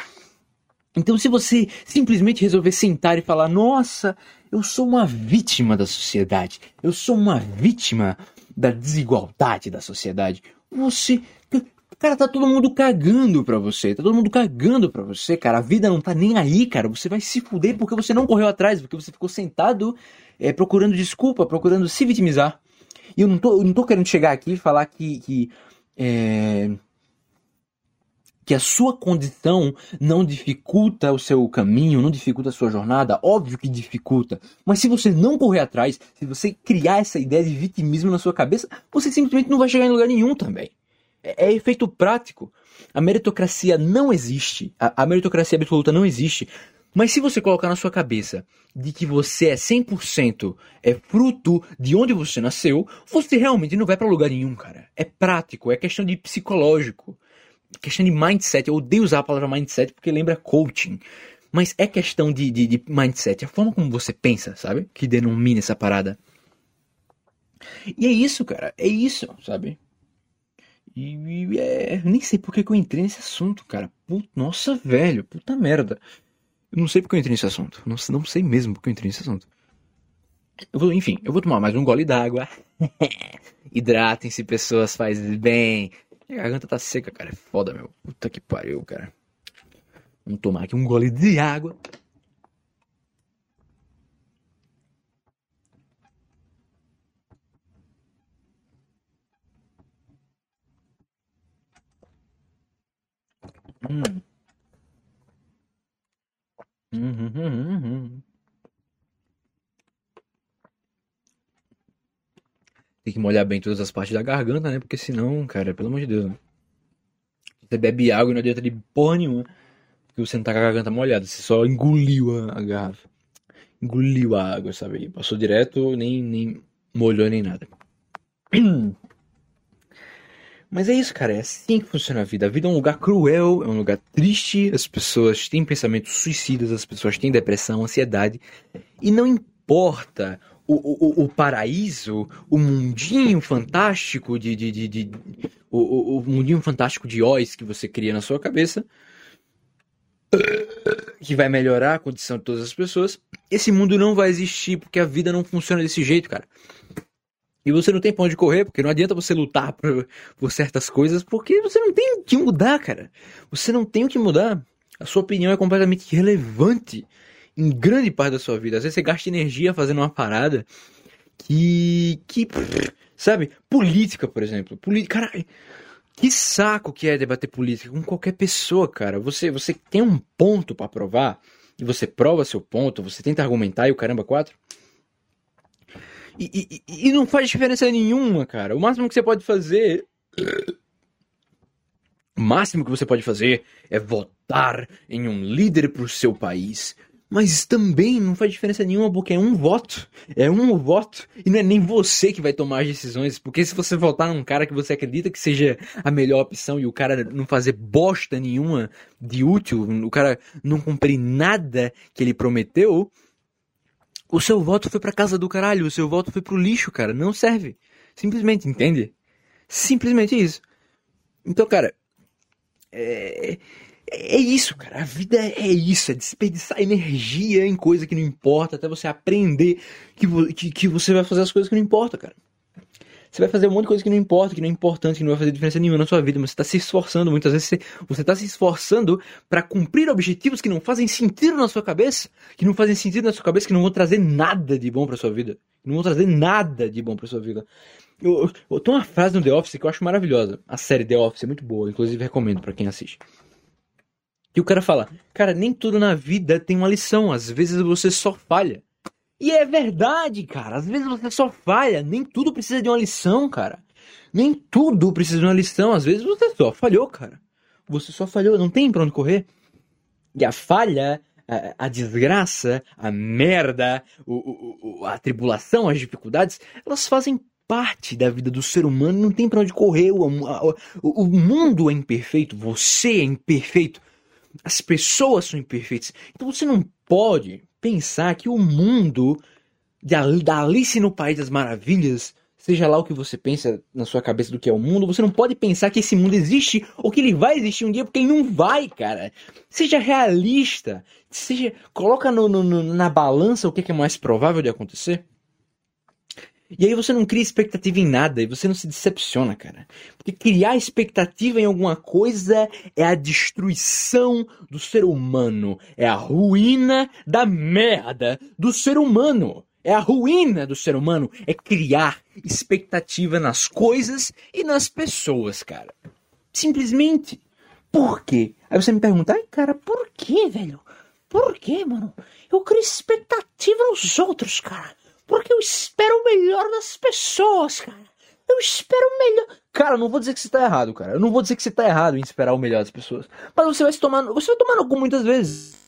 Então, se você simplesmente resolver sentar e falar: Nossa, eu sou uma vítima da sociedade, eu sou uma vítima da desigualdade da sociedade, você. Cara, tá todo mundo cagando pra você, tá todo mundo cagando pra você, cara. A vida não tá nem aí, cara. Você vai se fuder porque você não correu atrás, porque você ficou sentado é, procurando desculpa, procurando se vitimizar. E eu não tô, eu não tô querendo chegar aqui e falar que, que, é, que a sua condição não dificulta o seu caminho, não dificulta a sua jornada. Óbvio que dificulta. Mas se você não correr atrás, se você criar essa ideia de vitimismo na sua cabeça, você simplesmente não vai chegar em lugar nenhum também. É, é efeito prático. A meritocracia não existe. A, a meritocracia absoluta não existe. Mas se você colocar na sua cabeça de que você é 100% é fruto de onde você nasceu, você realmente não vai para lugar nenhum, cara. É prático, é questão de psicológico, questão de mindset. Eu odeio usar a palavra mindset porque lembra coaching. Mas é questão de, de, de mindset, a forma como você pensa, sabe? Que denomina essa parada. E é isso, cara. É isso, sabe? E, e é, nem sei por que eu entrei nesse assunto, cara. Puta, nossa, velho, puta merda. Eu não sei porque eu entrei nesse assunto. Não, não sei mesmo porque eu entrei nesse assunto. Eu vou, enfim, eu vou tomar mais um gole d'água. Hidratem-se, pessoas, faz bem. Minha garganta tá seca, cara. É foda, meu. Puta que pariu, cara. Vamos tomar aqui um gole de água. Hum. Uhum, uhum, uhum. Tem que molhar bem todas as partes da garganta, né? Porque senão, cara, pelo amor de Deus, né? Você bebe água e não adianta de porra nenhuma. Porque você não tá com a garganta molhada, você só engoliu a, garrafa. Engoliu a água, sabe? Passou direto, nem, nem molhou nem nada. Mas é isso, cara. É assim que funciona a vida. A vida é um lugar cruel, é um lugar triste. As pessoas têm pensamentos suicidas, as pessoas têm depressão, ansiedade. E não importa o, o, o paraíso, o mundinho fantástico de. de, de, de o, o, mundinho fantástico de Oz que você cria na sua cabeça. Que vai melhorar a condição de todas as pessoas. Esse mundo não vai existir porque a vida não funciona desse jeito, cara. E você não tem pra onde correr, porque não adianta você lutar por, por certas coisas, porque você não tem o que mudar, cara. Você não tem o que mudar. A sua opinião é completamente irrelevante em grande parte da sua vida. Às vezes você gasta energia fazendo uma parada que. que. Sabe? Política, por exemplo. Política. Caralho. Que saco que é debater política com qualquer pessoa, cara. Você, você tem um ponto para provar e você prova seu ponto, você tenta argumentar e o caramba quatro. E, e, e não faz diferença nenhuma, cara. O máximo que você pode fazer. O máximo que você pode fazer é votar em um líder pro seu país. Mas também não faz diferença nenhuma porque é um voto. É um voto. E não é nem você que vai tomar as decisões. Porque se você votar num cara que você acredita que seja a melhor opção e o cara não fazer bosta nenhuma de útil, o cara não cumprir nada que ele prometeu, o seu voto foi pra casa do caralho, o seu voto foi pro lixo, cara. Não serve. Simplesmente, entende? Simplesmente isso. Então, cara, é, é isso, cara. A vida é isso, é desperdiçar energia em coisa que não importa, até você aprender que, que, que você vai fazer as coisas que não importam, cara. Você vai fazer um monte de coisa que não importa, que não é importante, que não vai fazer diferença nenhuma na sua vida, mas você está se esforçando. Muitas vezes você está se esforçando para cumprir objetivos que não fazem sentido na sua cabeça, que não fazem sentido na sua cabeça, que não vão trazer nada de bom para sua vida. Não vão trazer nada de bom para sua vida. Eu, eu, eu tenho uma frase no The Office que eu acho maravilhosa. A série The Office é muito boa, inclusive recomendo para quem assiste. Que o cara fala, cara, nem tudo na vida tem uma lição, às vezes você só falha. E é verdade, cara, às vezes você só falha, nem tudo precisa de uma lição, cara. Nem tudo precisa de uma lição, às vezes você só falhou, cara. Você só falhou, não tem pra onde correr. E a falha, a, a desgraça, a merda, o, o, a tribulação, as dificuldades, elas fazem parte da vida do ser humano, não tem pra onde correr. O, o, o mundo é imperfeito, você é imperfeito. As pessoas são imperfeitas. Então você não pode pensar que o mundo da Alice no País das Maravilhas, seja lá o que você pensa na sua cabeça do que é o mundo, você não pode pensar que esse mundo existe ou que ele vai existir um dia, porque ele não vai, cara. Seja realista. Seja, coloca no, no, na balança o que é mais provável de acontecer. E aí você não cria expectativa em nada e você não se decepciona, cara. Porque criar expectativa em alguma coisa é a destruição do ser humano. É a ruína da merda do ser humano. É a ruína do ser humano. É criar expectativa nas coisas e nas pessoas, cara. Simplesmente. Por quê? Aí você me pergunta, ai, cara, por quê, velho? Por quê, mano? Eu crio expectativa nos outros, cara. Porque eu espero o melhor das pessoas, cara. Eu espero o melhor. Cara, não vou dizer que você tá errado, cara. Eu não vou dizer que você tá errado em esperar o melhor das pessoas. Mas você vai se tomar. Você vai tomar no cu muitas vezes.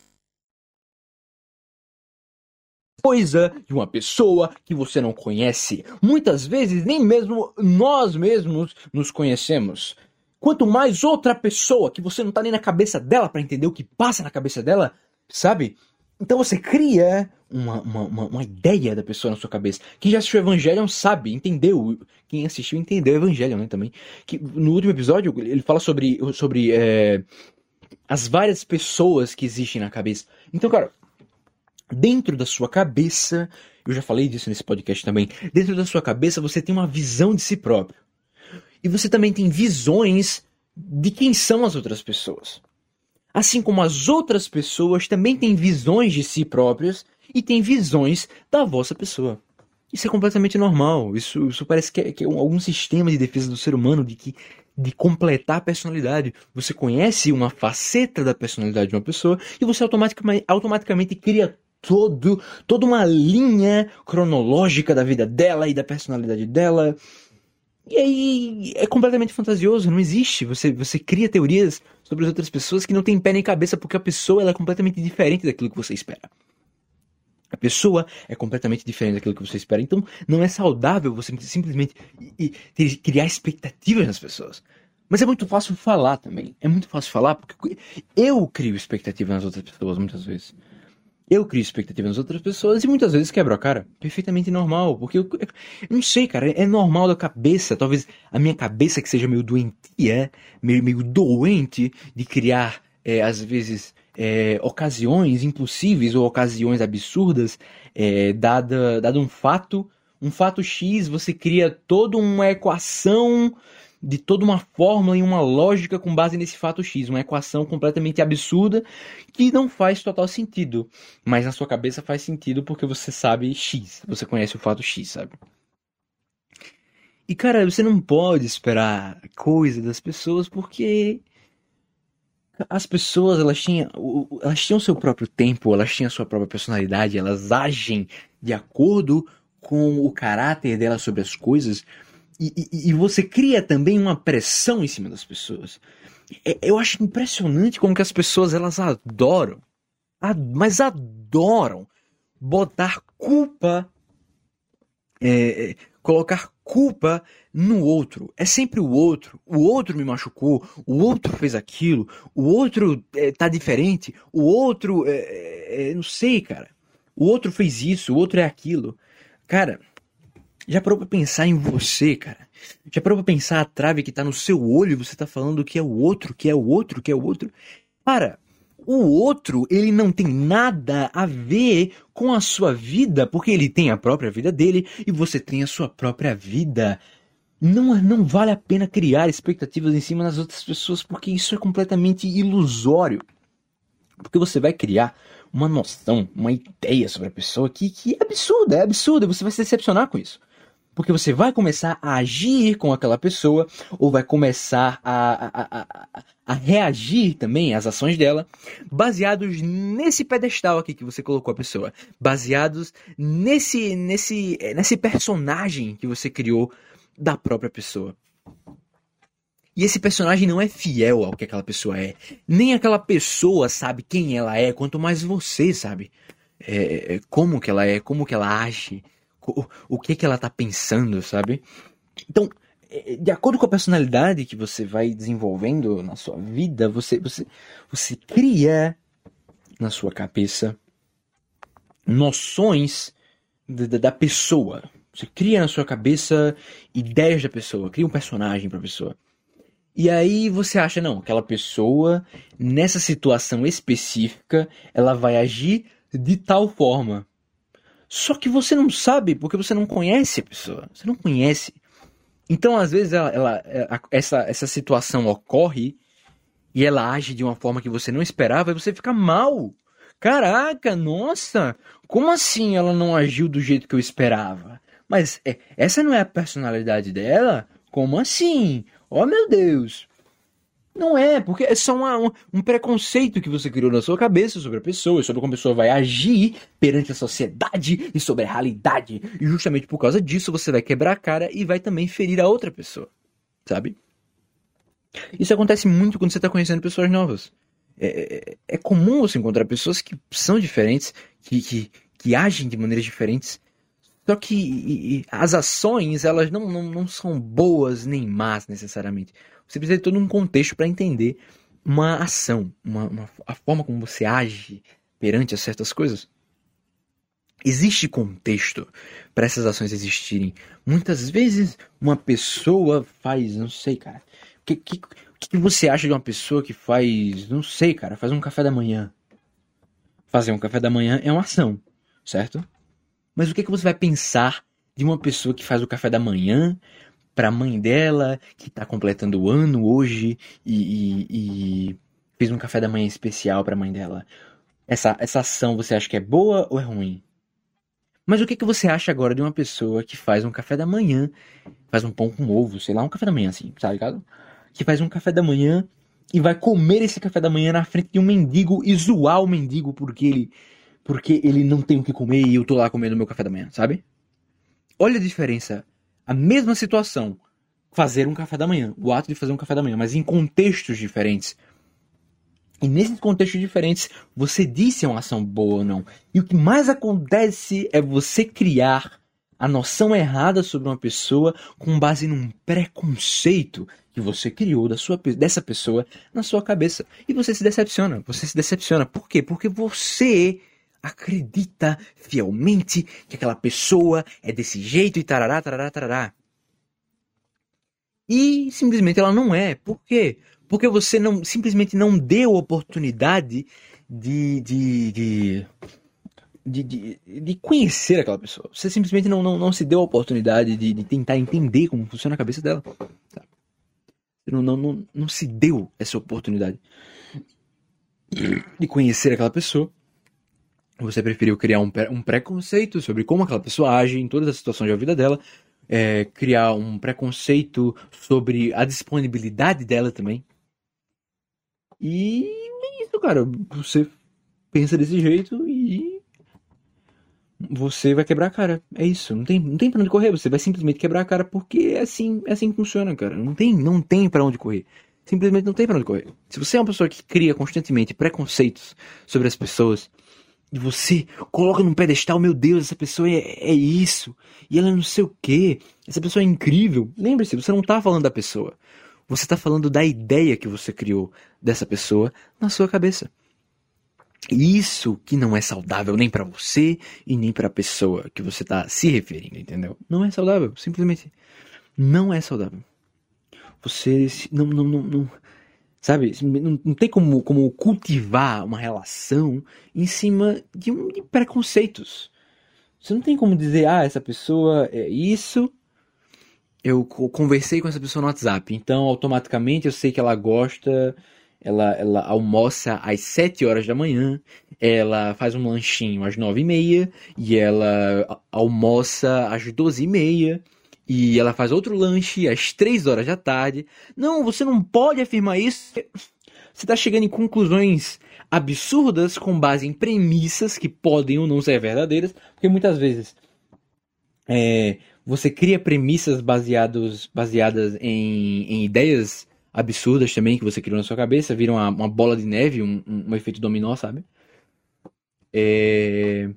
Coisa de uma pessoa que você não conhece. Muitas vezes nem mesmo nós mesmos nos conhecemos. Quanto mais outra pessoa que você não tá nem na cabeça dela para entender o que passa na cabeça dela, sabe? Então você cria uma, uma, uma, ideia da pessoa na sua cabeça. Quem já assistiu Evangelion sabe, entendeu. Quem assistiu entendeu Evangelion, né, também. Que no último episódio ele fala sobre, sobre é, as várias pessoas que existem na cabeça. Então, cara, dentro da sua cabeça, eu já falei disso nesse podcast também, dentro da sua cabeça você tem uma visão de si próprio. E você também tem visões de quem são as outras pessoas. Assim como as outras pessoas também têm visões de si próprias e têm visões da vossa pessoa. Isso é completamente normal. Isso, isso parece que é, que é algum sistema de defesa do ser humano de que de completar a personalidade. Você conhece uma faceta da personalidade de uma pessoa e você automaticamente, automaticamente cria todo, toda uma linha cronológica da vida dela e da personalidade dela. E aí é completamente fantasioso, não existe. Você, você cria teorias sobre as outras pessoas que não tem pé nem cabeça porque a pessoa ela é completamente diferente daquilo que você espera. A pessoa é completamente diferente daquilo que você espera. Então, não é saudável você simplesmente criar expectativas nas pessoas. Mas é muito fácil falar também. É muito fácil falar porque eu crio expectativa nas outras pessoas muitas vezes. Eu crio expectativa nas outras pessoas e muitas vezes quebro a cara. Perfeitamente normal. Porque eu, eu, não sei, cara. É normal da cabeça. Talvez a minha cabeça que seja meio doentia, meio, meio doente de criar, é, às vezes, é, ocasiões impossíveis ou ocasiões absurdas, é, dada, dado um fato, um fato X, você cria toda uma equação de toda uma fórmula e uma lógica com base nesse fato X, uma equação completamente absurda que não faz total sentido, mas na sua cabeça faz sentido porque você sabe X, você conhece o fato X, sabe? E cara, você não pode esperar coisa das pessoas porque as pessoas elas tinham, elas tinham seu próprio tempo, elas tinham sua própria personalidade, elas agem de acordo com o caráter delas sobre as coisas. E, e, e você cria também uma pressão em cima das pessoas. É, eu acho impressionante como que as pessoas elas adoram, mas adoram botar culpa, é, é colocar culpa no outro. É sempre o outro. O outro me machucou, o outro fez aquilo, o outro é, tá diferente, o outro. É, é, não sei, cara. O outro fez isso, o outro é aquilo. Cara, já parou pra pensar em você, cara? Já parou pra pensar a trave que tá no seu olho e você tá falando que é o outro, que é o outro, que é o outro? Para, o outro, ele não tem nada a ver com a sua vida, porque ele tem a própria vida dele e você tem a sua própria vida. Não, não vale a pena criar expectativas em cima das outras pessoas, porque isso é completamente ilusório. Porque você vai criar uma noção, uma ideia sobre a pessoa que, que é absurda, é absurda, você vai se decepcionar com isso. Porque você vai começar a agir com aquela pessoa, ou vai começar a, a, a, a, reagir também às ações dela, baseados nesse pedestal aqui que você colocou a pessoa. Baseados nesse, nesse, nesse personagem que você criou da própria pessoa. E esse personagem não é fiel ao que aquela pessoa é. Nem aquela pessoa sabe quem ela é, quanto mais você sabe é como que ela é, como que ela age o, que que ela tá pensando, sabe? Então, é, de acordo com a personalidade que você vai desenvolvendo na sua vida, você, você, você cria na sua cabeça noções da, da pessoa. Você cria na sua cabeça ideias da pessoa, cria um personagem para a pessoa. E aí você acha, não, aquela pessoa, nessa situação específica, ela vai agir de tal forma. Só que você não sabe porque você não conhece a pessoa. Você não conhece. Então, às vezes, ela, ela, é, essa, essa situação ocorre e ela age de uma forma que você não esperava e você fica mal. Caraca, nossa, como assim ela não agiu do jeito que eu esperava? Mas é, essa não é a personalidade dela? Como assim? Oh meu Deus! Não é, porque é só uma, um, um, preconceito que você criou na sua cabeça sobre a pessoa, sobre como a pessoa vai agir perante a sociedade e sobre a realidade. E justamente por causa disso você vai quebrar a cara e vai também ferir a outra pessoa, sabe? Isso acontece muito quando você está conhecendo pessoas novas. É, é, é, comum você encontrar pessoas que são diferentes, que, que, que agem de maneiras diferentes, só que e, e, as ações, elas não, não, não são boas nem más necessariamente. Você precisa de todo um contexto para entender uma ação, uma, uma, a forma como você age perante a certas coisas. Existe contexto para essas ações existirem. Muitas vezes uma pessoa faz, não sei, cara. O que, que, que você acha de uma pessoa que faz, não sei, cara, faz um café da manhã? Fazer um café da manhã é uma ação, certo? Mas o que, que você vai pensar de uma pessoa que faz o café da manhã para a mãe dela, que está completando o ano hoje e, e, e, fez um café da manhã especial para a mãe dela. Essa, essa ação você acha que é boa ou é ruim? Mas o que, que você acha agora de uma pessoa que faz um café da manhã, faz um pão com ovo, sei lá, um café da manhã assim, sabe ligado? Que faz um café da manhã e vai comer esse café da manhã na frente de um mendigo e zoar o mendigo porque ele porque ele não tem o que comer e eu tô lá comendo meu café da manhã, sabe? Olha a diferença a mesma situação, fazer um café da manhã, o ato de fazer um café da manhã, mas em contextos diferentes. E nesses contextos diferentes, você disse se é uma ação boa ou não. E o que mais acontece é você criar a noção errada sobre uma pessoa com base num preconceito que você criou da sua, dessa pessoa na sua cabeça. E você se decepciona. Você se decepciona. Por quê? Porque você acredita fielmente que aquela pessoa é desse jeito e tarará, tarará, tarará. E simplesmente ela não é. Por quê? Porque você não simplesmente não deu oportunidade de, de, de, de, de, de conhecer aquela pessoa. Você simplesmente não, não, não se deu a oportunidade de, de tentar entender como funciona a cabeça dela. Não, não, não, não se deu essa oportunidade de conhecer aquela pessoa. Você preferiu criar um, um preconceito sobre como aquela pessoa age em todas as situações da vida dela, é, criar um preconceito sobre a disponibilidade dela também. E é isso, cara. Você pensa desse jeito e você vai quebrar a cara. É isso. Não tem, não tem pra onde correr. Você vai simplesmente quebrar a cara porque é assim, é assim que funciona, cara. Não tem, não tem para onde correr. Simplesmente não tem pra onde correr. Se você é uma pessoa que cria constantemente preconceitos sobre as pessoas, e você coloca num pedestal, meu Deus, essa pessoa é, é isso. E ela é não sei o que. Essa pessoa é incrível. Lembre-se, você não está falando da pessoa. Você está falando da ideia que você criou dessa pessoa na sua cabeça. Isso que não é saudável nem para você e nem para a pessoa que você está se referindo, entendeu? Não é saudável, simplesmente não é saudável. Você não, não, não, não Sabe? Não, não tem como, como cultivar uma relação em cima de, um, de preconceitos. Você não tem como dizer, ah, essa pessoa é isso. Eu conversei com essa pessoa no WhatsApp, então automaticamente eu sei que ela gosta ela, ela almoça às 7 horas da manhã, ela faz um lanchinho às 9 e meia, e ela almoça às 12 e meia, e ela faz outro lanche às 3 horas da tarde. Não, você não pode afirmar isso. Você está chegando em conclusões absurdas com base em premissas que podem ou não ser verdadeiras, porque muitas vezes é, você cria premissas baseados, baseadas em, em, ideias absurdas também que você criou na sua cabeça, viram uma, uma bola de neve, um, um, um efeito dominó, sabe? É...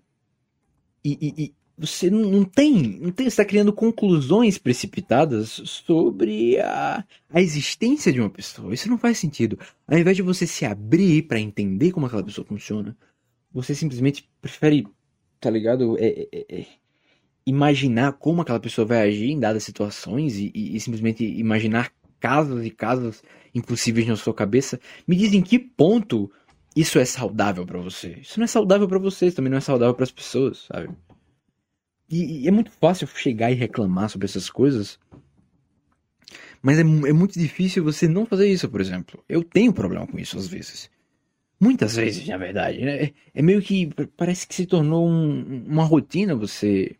E, e, você não tem, não tem, está criando conclusões precipitadas sobre a, a existência de uma pessoa. Isso não faz sentido. Ao invés de você se abrir para entender como aquela pessoa funciona, você simplesmente prefere, tá ligado? É, é, é, imaginar como aquela pessoa vai agir em dadas situações e, e, e simplesmente imaginar casos e casos impossíveis na sua cabeça. Me diz em que ponto isso é saudável para você. Isso não é saudável para vocês, também não é saudável para as pessoas, sabe? E, e, é muito fácil chegar e reclamar sobre essas coisas. Mas é, é muito difícil você não fazer isso, por exemplo. Eu tenho problema com isso às vezes. Muitas vezes, na verdade. Né? É meio que. Parece que se tornou um, uma rotina você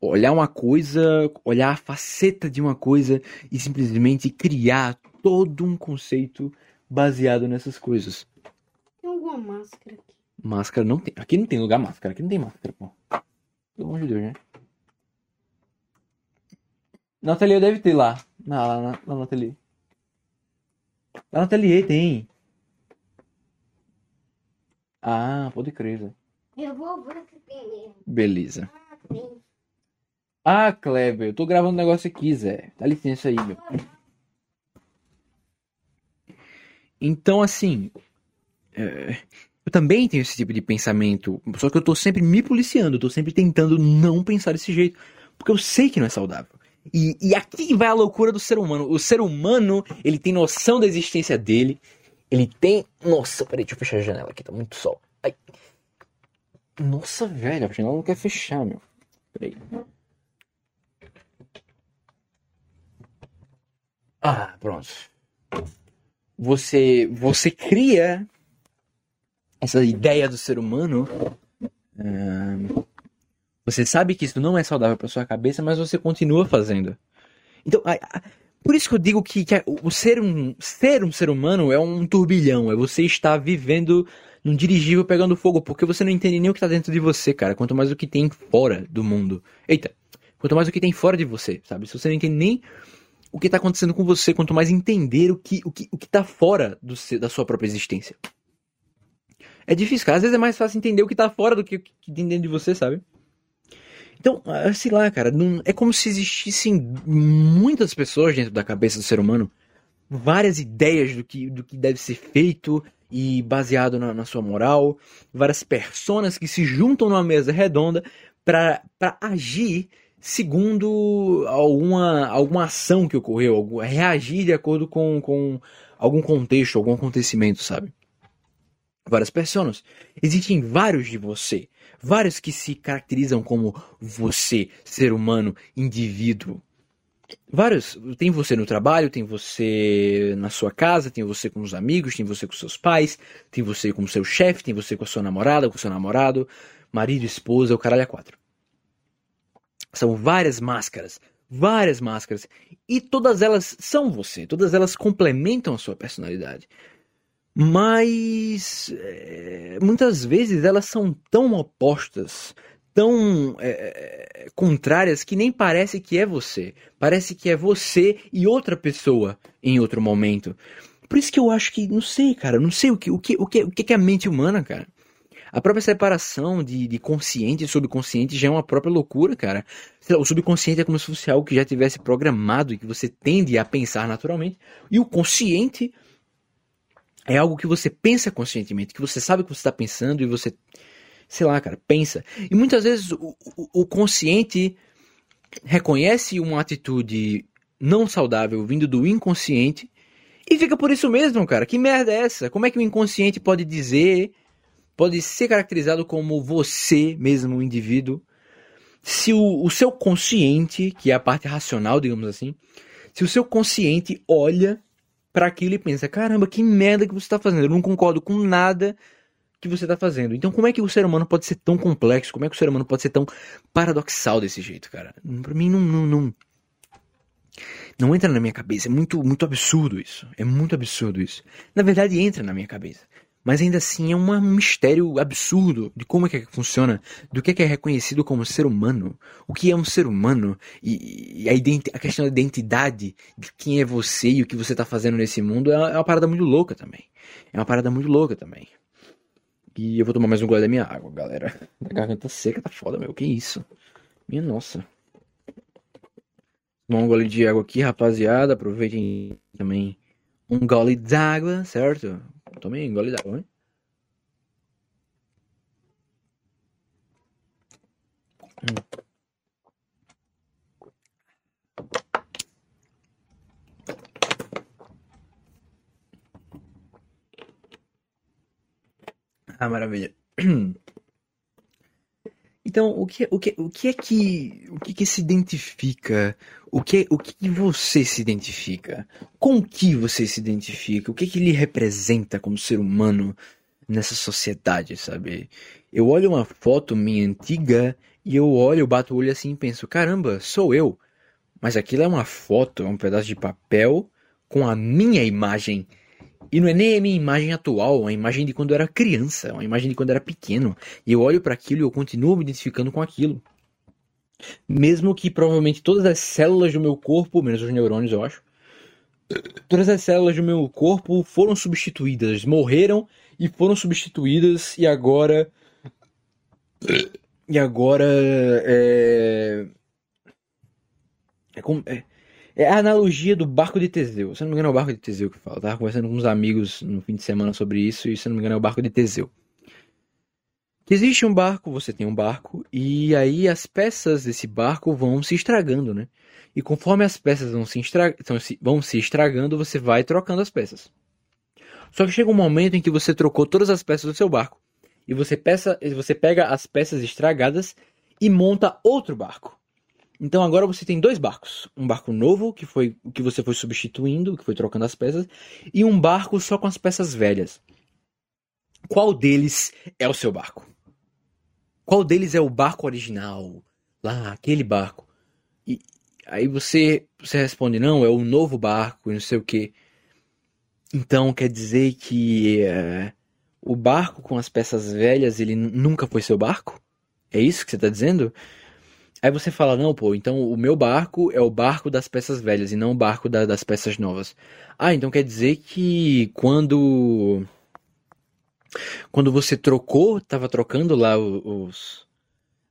olhar uma coisa, olhar a faceta de uma coisa e simplesmente criar todo um conceito baseado nessas coisas. Tem alguma máscara aqui? Máscara não tem. Aqui não tem lugar máscara, aqui não tem máscara, pô. Pelo amor de Deus, né? No ateliê deve ter lá. Não, lá, lá, lá no ateliê. Lá no ateliê tem. Ah, pode crer, Zé. Eu vou tem mesmo. Beleza. Ah. Ah, Kleber, eu tô gravando um negócio aqui, Zé. Dá licença aí, meu. Então, assim. é, Eu também tenho esse tipo de pensamento. Só que eu tô sempre me policiando. Eu tô sempre tentando não pensar desse jeito. Porque eu sei que não é saudável. E, e aqui vai a loucura do ser humano. O ser humano, ele tem noção da existência dele. Ele tem. Nossa, peraí, deixa eu fechar a janela aqui, tá muito sol. Ai. Nossa, velho, a janela não quer fechar, meu. Peraí. Ah, pronto. Você, você cria essa ideia do ser humano. ahn, você sabe que isso não é saudável para sua cabeça, mas você continua fazendo. Então, a- a- por isso que eu digo que, que a- o ser um, ser um ser humano é um turbilhão. É você estar vivendo num dirigível pegando fogo, porque você não entende nem o que tá dentro de você, cara. Quanto mais o que tem fora do mundo. Eita, quanto mais o que tem fora de você, sabe? Se você não entende nem o que tá acontecendo com você, quanto mais entender o que, o que, o que tá fora do da sua própria existência. É difícil, cara. Às vezes é mais fácil entender o que tá fora do que o que tem dentro de você, sabe? Então, ah, sei lá, cara, não- é como se existissem muitas pessoas dentro da cabeça do ser humano, várias ideias do que, do que deve ser feito e baseado na, na sua moral, várias personas que se juntam numa mesa redonda para agir segundo alguma, alguma ação que ocorreu, reagir de acordo com, com algum contexto, algum acontecimento, sabe? Várias pessoas. Existem vários de você. Vários que se caracterizam como você, ser humano, indivíduo. Vários. Tem você no trabalho, tem você na sua casa, tem você com os amigos, tem você com seus pais, tem você com seu chefe, tem você com a sua namorada, com seu namorado, marido, esposa, o caralho a quatro. São várias máscaras. Várias máscaras. E todas elas são você. Todas elas complementam a sua personalidade. Mas é, muitas vezes elas são tão opostas, tão é, contrárias, que nem parece que é você. Parece que é você e outra pessoa em outro momento. Por isso que eu acho que, não sei, cara, não sei o que, o que, o que, o que é a mente humana, cara. A própria separação de, de consciente e subconsciente já é uma própria loucura, cara. Lá, o subconsciente é como se fosse algo que já tivesse programado e que você tende a pensar naturalmente. E o consciente é algo que você pensa conscientemente, que você sabe o que você está pensando e você, sei lá, cara, pensa. E muitas vezes o, o, o consciente reconhece uma atitude não saudável vindo do inconsciente e fica por isso mesmo, cara. Que merda é essa? Como é que o inconsciente pode dizer, pode ser caracterizado como você mesmo, o indivíduo, se o, o seu consciente, que é a parte racional, digamos assim, se o seu consciente olha para aquilo e pensa: caramba, que merda que você está fazendo? Eu não concordo com nada que você está fazendo. Então, como é que o ser humano pode ser tão complexo? Como é que o ser humano pode ser tão paradoxal desse jeito, cara? Para mim, não, não, não, Não entra na minha cabeça. É muito, muito absurdo isso. É muito absurdo isso. Na verdade, entra na minha cabeça. Mas ainda assim é um mistério absurdo de como é que funciona, do que é, que é reconhecido como ser humano, o que é um ser humano e, a, a, questão da identidade de quem é você e o que você está fazendo nesse mundo é, é uma parada muito louca também. É uma parada muito louca também. E eu vou tomar mais um gole da minha água, galera. A garganta seca tá foda, meu. Que isso? Minha nossa. Tomar um gole de água aqui, rapaziada. Aproveitem também um gole d'água, certo? Tomei um gole d'água, hein? Hum. Ah, maravilha. Então, o que, o que, o que é que, o que, que se identifica? O que, o que você se identifica? Com o que você se identifica? O que que lhe representa como ser humano nessa sociedade, sabe? Eu olho uma foto minha antiga e eu olho, eu bato o olho assim e penso, caramba, sou eu. Mas aquilo é uma foto, é um pedaço de papel com a minha imagem e não é nem a minha imagem atual, é uma imagem de quando eu era criança, é uma imagem de quando eu era pequeno. E eu olho para aquilo e eu continuo me identificando com aquilo. Mesmo que provavelmente todas as células do meu corpo, menos os neurônios, eu acho, todas as células do meu corpo foram substituídas, morreram e foram substituídas e agora e agora é é, como, é é a analogia do barco de Teseu. Se não me engano, é o barco de Teseu que fala. Eu tava conversando com uns amigos no fim de semana sobre isso, e se não me engano, é o barco de Teseu. Existe um barco, você tem um barco, e aí as peças desse barco vão se estragando, né? E conforme as peças vão se, estra... vão se estragando, você vai trocando as peças. Só que chega um momento em que você trocou todas as peças do seu barco. E você, peça... você pega as peças estragadas e monta outro barco. Então agora você tem dois barcos. Um barco novo, que foi que você foi substituindo, que foi trocando as peças, e um barco só com as peças velhas. Qual deles é o seu barco? Qual deles é o barco original? Lá, aquele barco. E aí você, você responde, não, é o novo barco, não sei o que. Então quer dizer que é, o barco com as peças velhas, ele nunca foi seu barco? É isso que você está dizendo? Aí você fala, não, pô, então o meu barco é o barco das peças velhas e não o barco da, das peças novas. Ah, então quer dizer que quando. Quando você trocou, tava trocando lá os,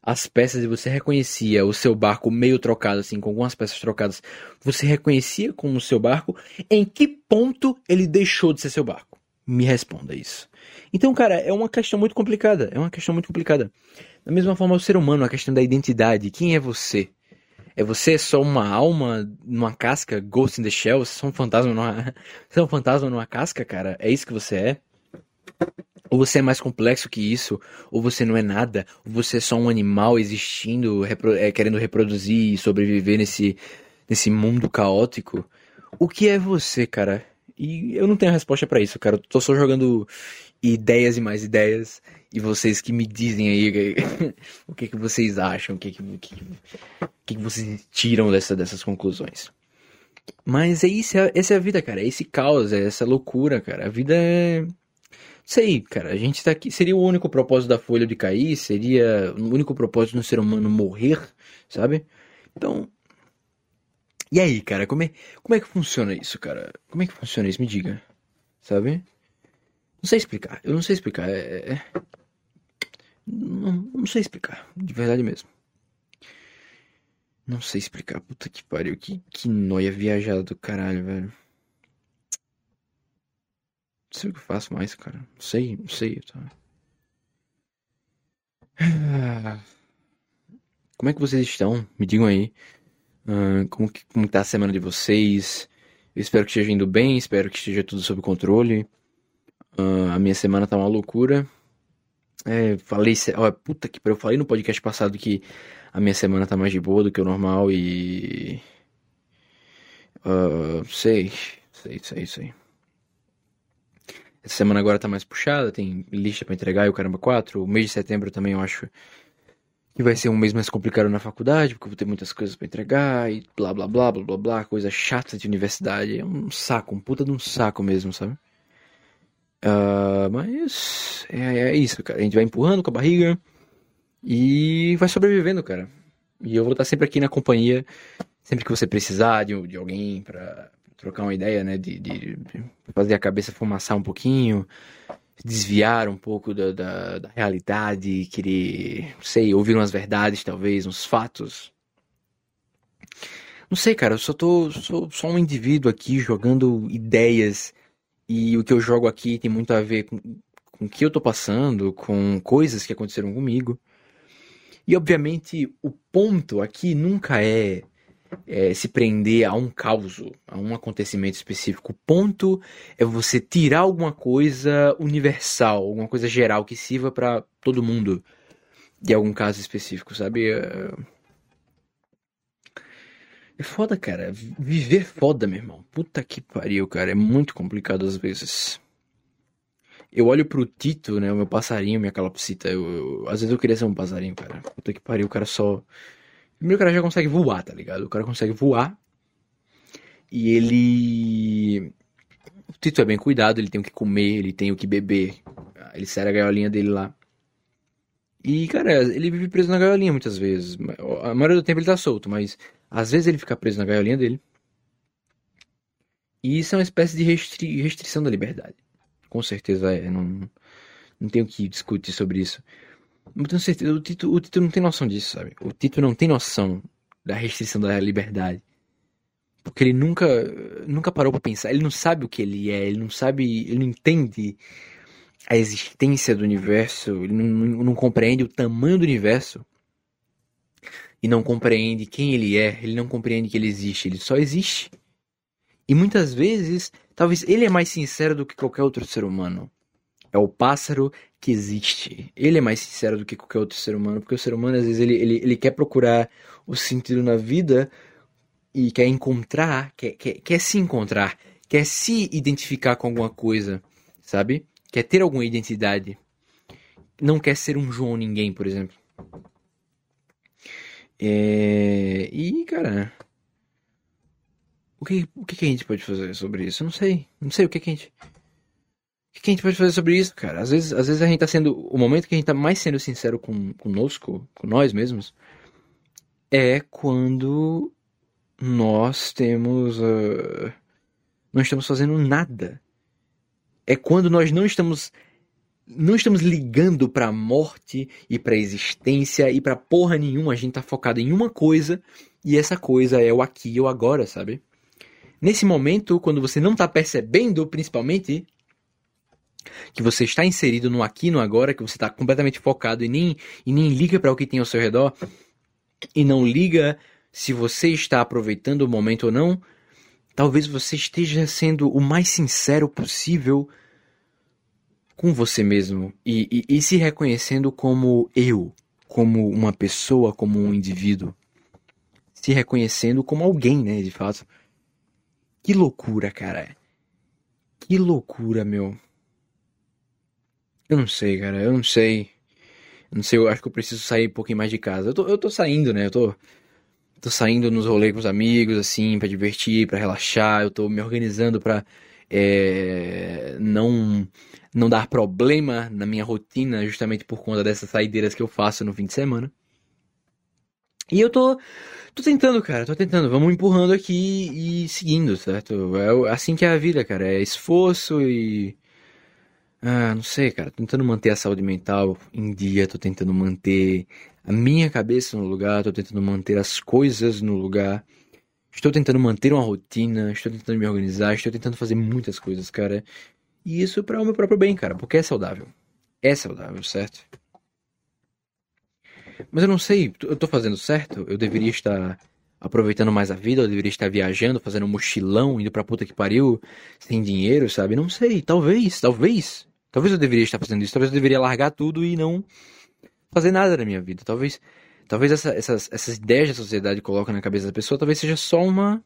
as peças e você reconhecia o seu barco meio trocado, assim, com algumas peças trocadas, você reconhecia como o seu barco, em que ponto ele deixou de ser seu barco? Me responda isso. Então, cara, é uma questão muito complicada. É uma questão muito complicada. Da mesma forma, o ser humano, a questão da identidade. Quem é você? É você só uma alma numa casca, Ghost in the Shell? Você é só um fantasma numa, você é um fantasma numa casca, cara? É isso que você é? Ou você é mais complexo que isso? Ou você não é nada? Ou você é só um animal existindo, repro é, querendo reproduzir e sobreviver nesse, nesse mundo caótico? O que é você, cara? E eu não tenho resposta para isso, cara. Eu tô só jogando ideias e mais ideias. E vocês que me dizem aí o que, que vocês acham, o que, que, que, que, que vocês tiram dessa, dessas conclusões. Mas é isso, é, essa é a vida, cara. É esse caos, é essa loucura, cara. A vida é. Sei, cara. A gente tá aqui. Seria o único propósito da folha de cair? Seria o único propósito do ser humano morrer? Sabe? Então. E aí, cara? Como é, como é que funciona isso, cara? Como é que funciona isso? Me diga. Sabe? Não sei explicar. Eu não sei explicar. É, é... é. Não, não sei explicar. De verdade mesmo. Não sei explicar. Puta que pariu. Que, que noia viajada do caralho, velho. Não sei o que eu faço mais, cara. Não sei, não sei. Tá? Como é que vocês estão? Me digam aí. Uh, como, que, como tá a semana de vocês? Eu espero que esteja indo bem, espero que esteja tudo sob controle. Uh, a minha semana tá uma loucura. É, falei, ó, puta que eu falei no podcast passado que a minha semana tá mais de boa do que o normal e. Uh, sei, sei, sei, sei. Essa semana agora tá mais puxada, tem lista para entregar e o caramba 4. O mês de setembro também eu acho que vai ser um mês mais complicado na faculdade, porque eu vou ter muitas coisas para entregar e blá blá blá blá blá blá, coisa chata de universidade. É um saco, um puta de um saco mesmo, sabe? Uh, mas é, é, isso, cara. A gente vai empurrando com a barriga e vai sobrevivendo, cara. E eu vou estar sempre aqui na companhia, sempre que você precisar de, de alguém para trocar uma ideia, né? De, de, fazer a cabeça fumaçar um pouquinho, desviar um pouco da, da, da realidade, querer, não sei, ouvir umas verdades, talvez, uns fatos. Não sei, cara, eu só tô sou só um indivíduo aqui jogando ideias e o que eu jogo aqui tem muito a ver com, com o que eu tô passando, com coisas que aconteceram comigo. E obviamente o ponto aqui nunca é é, se prender a um caos, a um acontecimento específico. O ponto é você tirar alguma coisa universal, alguma coisa geral que sirva para todo mundo, de algum caso específico, sabe? É... foda, cara. Viver é foda, meu irmão. Puta que pariu, cara. É muito complicado às vezes. Eu olho pro Tito, né? O meu passarinho, minha calopsita. Eu, eu, às vezes eu queria ser um passarinho, cara. Puta que pariu, o cara só Primeiro o cara já consegue voar, tá ligado? O cara consegue voar. E ele. O Tito é bem cuidado, ele tem o que comer, ele tem o que beber. Ele sai a gaiolinha dele lá. E, cara, ele vive preso na gaiolinha muitas vezes. A maioria do tempo ele tá solto, mas às vezes ele fica preso na gaiolinha dele. E isso é uma espécie de restri restrição da liberdade. Com certeza é. Não, não tenho que discutir sobre isso. Não tenho certeza. O Tito, o Tito não tem noção disso, sabe? O Tito não tem noção da restrição da liberdade. Porque ele nunca, nunca parou para pensar. Ele não sabe o que ele é. Ele não sabe. Ele não entende a existência do universo. Ele não, não, não compreende o tamanho do universo. E não compreende quem ele é. Ele não compreende que ele existe. Ele só existe. E muitas vezes, talvez ele é mais sincero do que qualquer outro ser humano. É o pássaro que existe. Ele é mais sincero do que qualquer outro ser humano, porque o ser humano, às vezes, ele, ele, ele quer procurar o sentido na vida e quer encontrar, quer, quer, quer se encontrar, quer se identificar com alguma coisa, sabe? Quer ter alguma identidade. Não quer ser um João Ninguém, por exemplo. É... E, cara. O que, o que a gente pode fazer sobre isso? Eu não sei. Não sei o que a gente. O que a gente pode fazer sobre isso, cara? Às vezes, às vezes a gente tá sendo. O momento que a gente tá mais sendo sincero com, conosco, com nós mesmos, é quando nós temos. Uh, não estamos fazendo nada. É quando nós não estamos. Não estamos ligando pra morte e pra existência e pra porra nenhuma. A gente tá focado em uma coisa e essa coisa é o aqui e o agora, sabe? Nesse momento, quando você não tá percebendo, principalmente, que você está inserido no aqui no agora, que você está completamente focado e nem, e nem liga para o que tem ao seu redor, e não liga se você está aproveitando o momento ou não, talvez você esteja sendo o mais sincero possível com você mesmo e, e, e se reconhecendo como eu, como uma pessoa, como um indivíduo. Se reconhecendo como alguém, né, de fato. Que loucura, cara. Que loucura, meu. Eu não sei, cara, eu não sei. Eu não sei, eu acho que eu preciso sair um pouquinho mais de casa. Eu tô, eu tô saindo, né? Eu tô, tô saindo nos rolês com os amigos, assim, para divertir, para relaxar. Eu tô me organizando pra é, não, não dar problema na minha rotina, justamente por conta dessas saideiras que eu faço no fim de semana. E eu tô, tô tentando, cara, tô tentando. Vamos empurrando aqui e seguindo, certo? É assim que é a vida, cara. É esforço e ah, não sei, cara. Tô tentando manter a saúde mental em dia, tô tentando manter a minha cabeça no lugar, tô tentando manter as coisas no lugar. Estou tentando manter uma rotina, estou tentando me organizar, estou tentando fazer muitas coisas, cara. E isso para o meu próprio bem, cara, porque é saudável. É saudável, certo? Mas eu não sei, eu tô fazendo certo? Eu deveria estar aproveitando mais a vida, eu deveria estar viajando, fazendo um mochilão, indo pra puta que pariu, sem dinheiro, sabe? Não sei, talvez, talvez. Talvez eu deveria estar fazendo isso, talvez eu deveria largar tudo e não fazer nada na minha vida. Talvez, talvez essa, essas, essas ideias da sociedade colocam na cabeça da pessoa, talvez seja só uma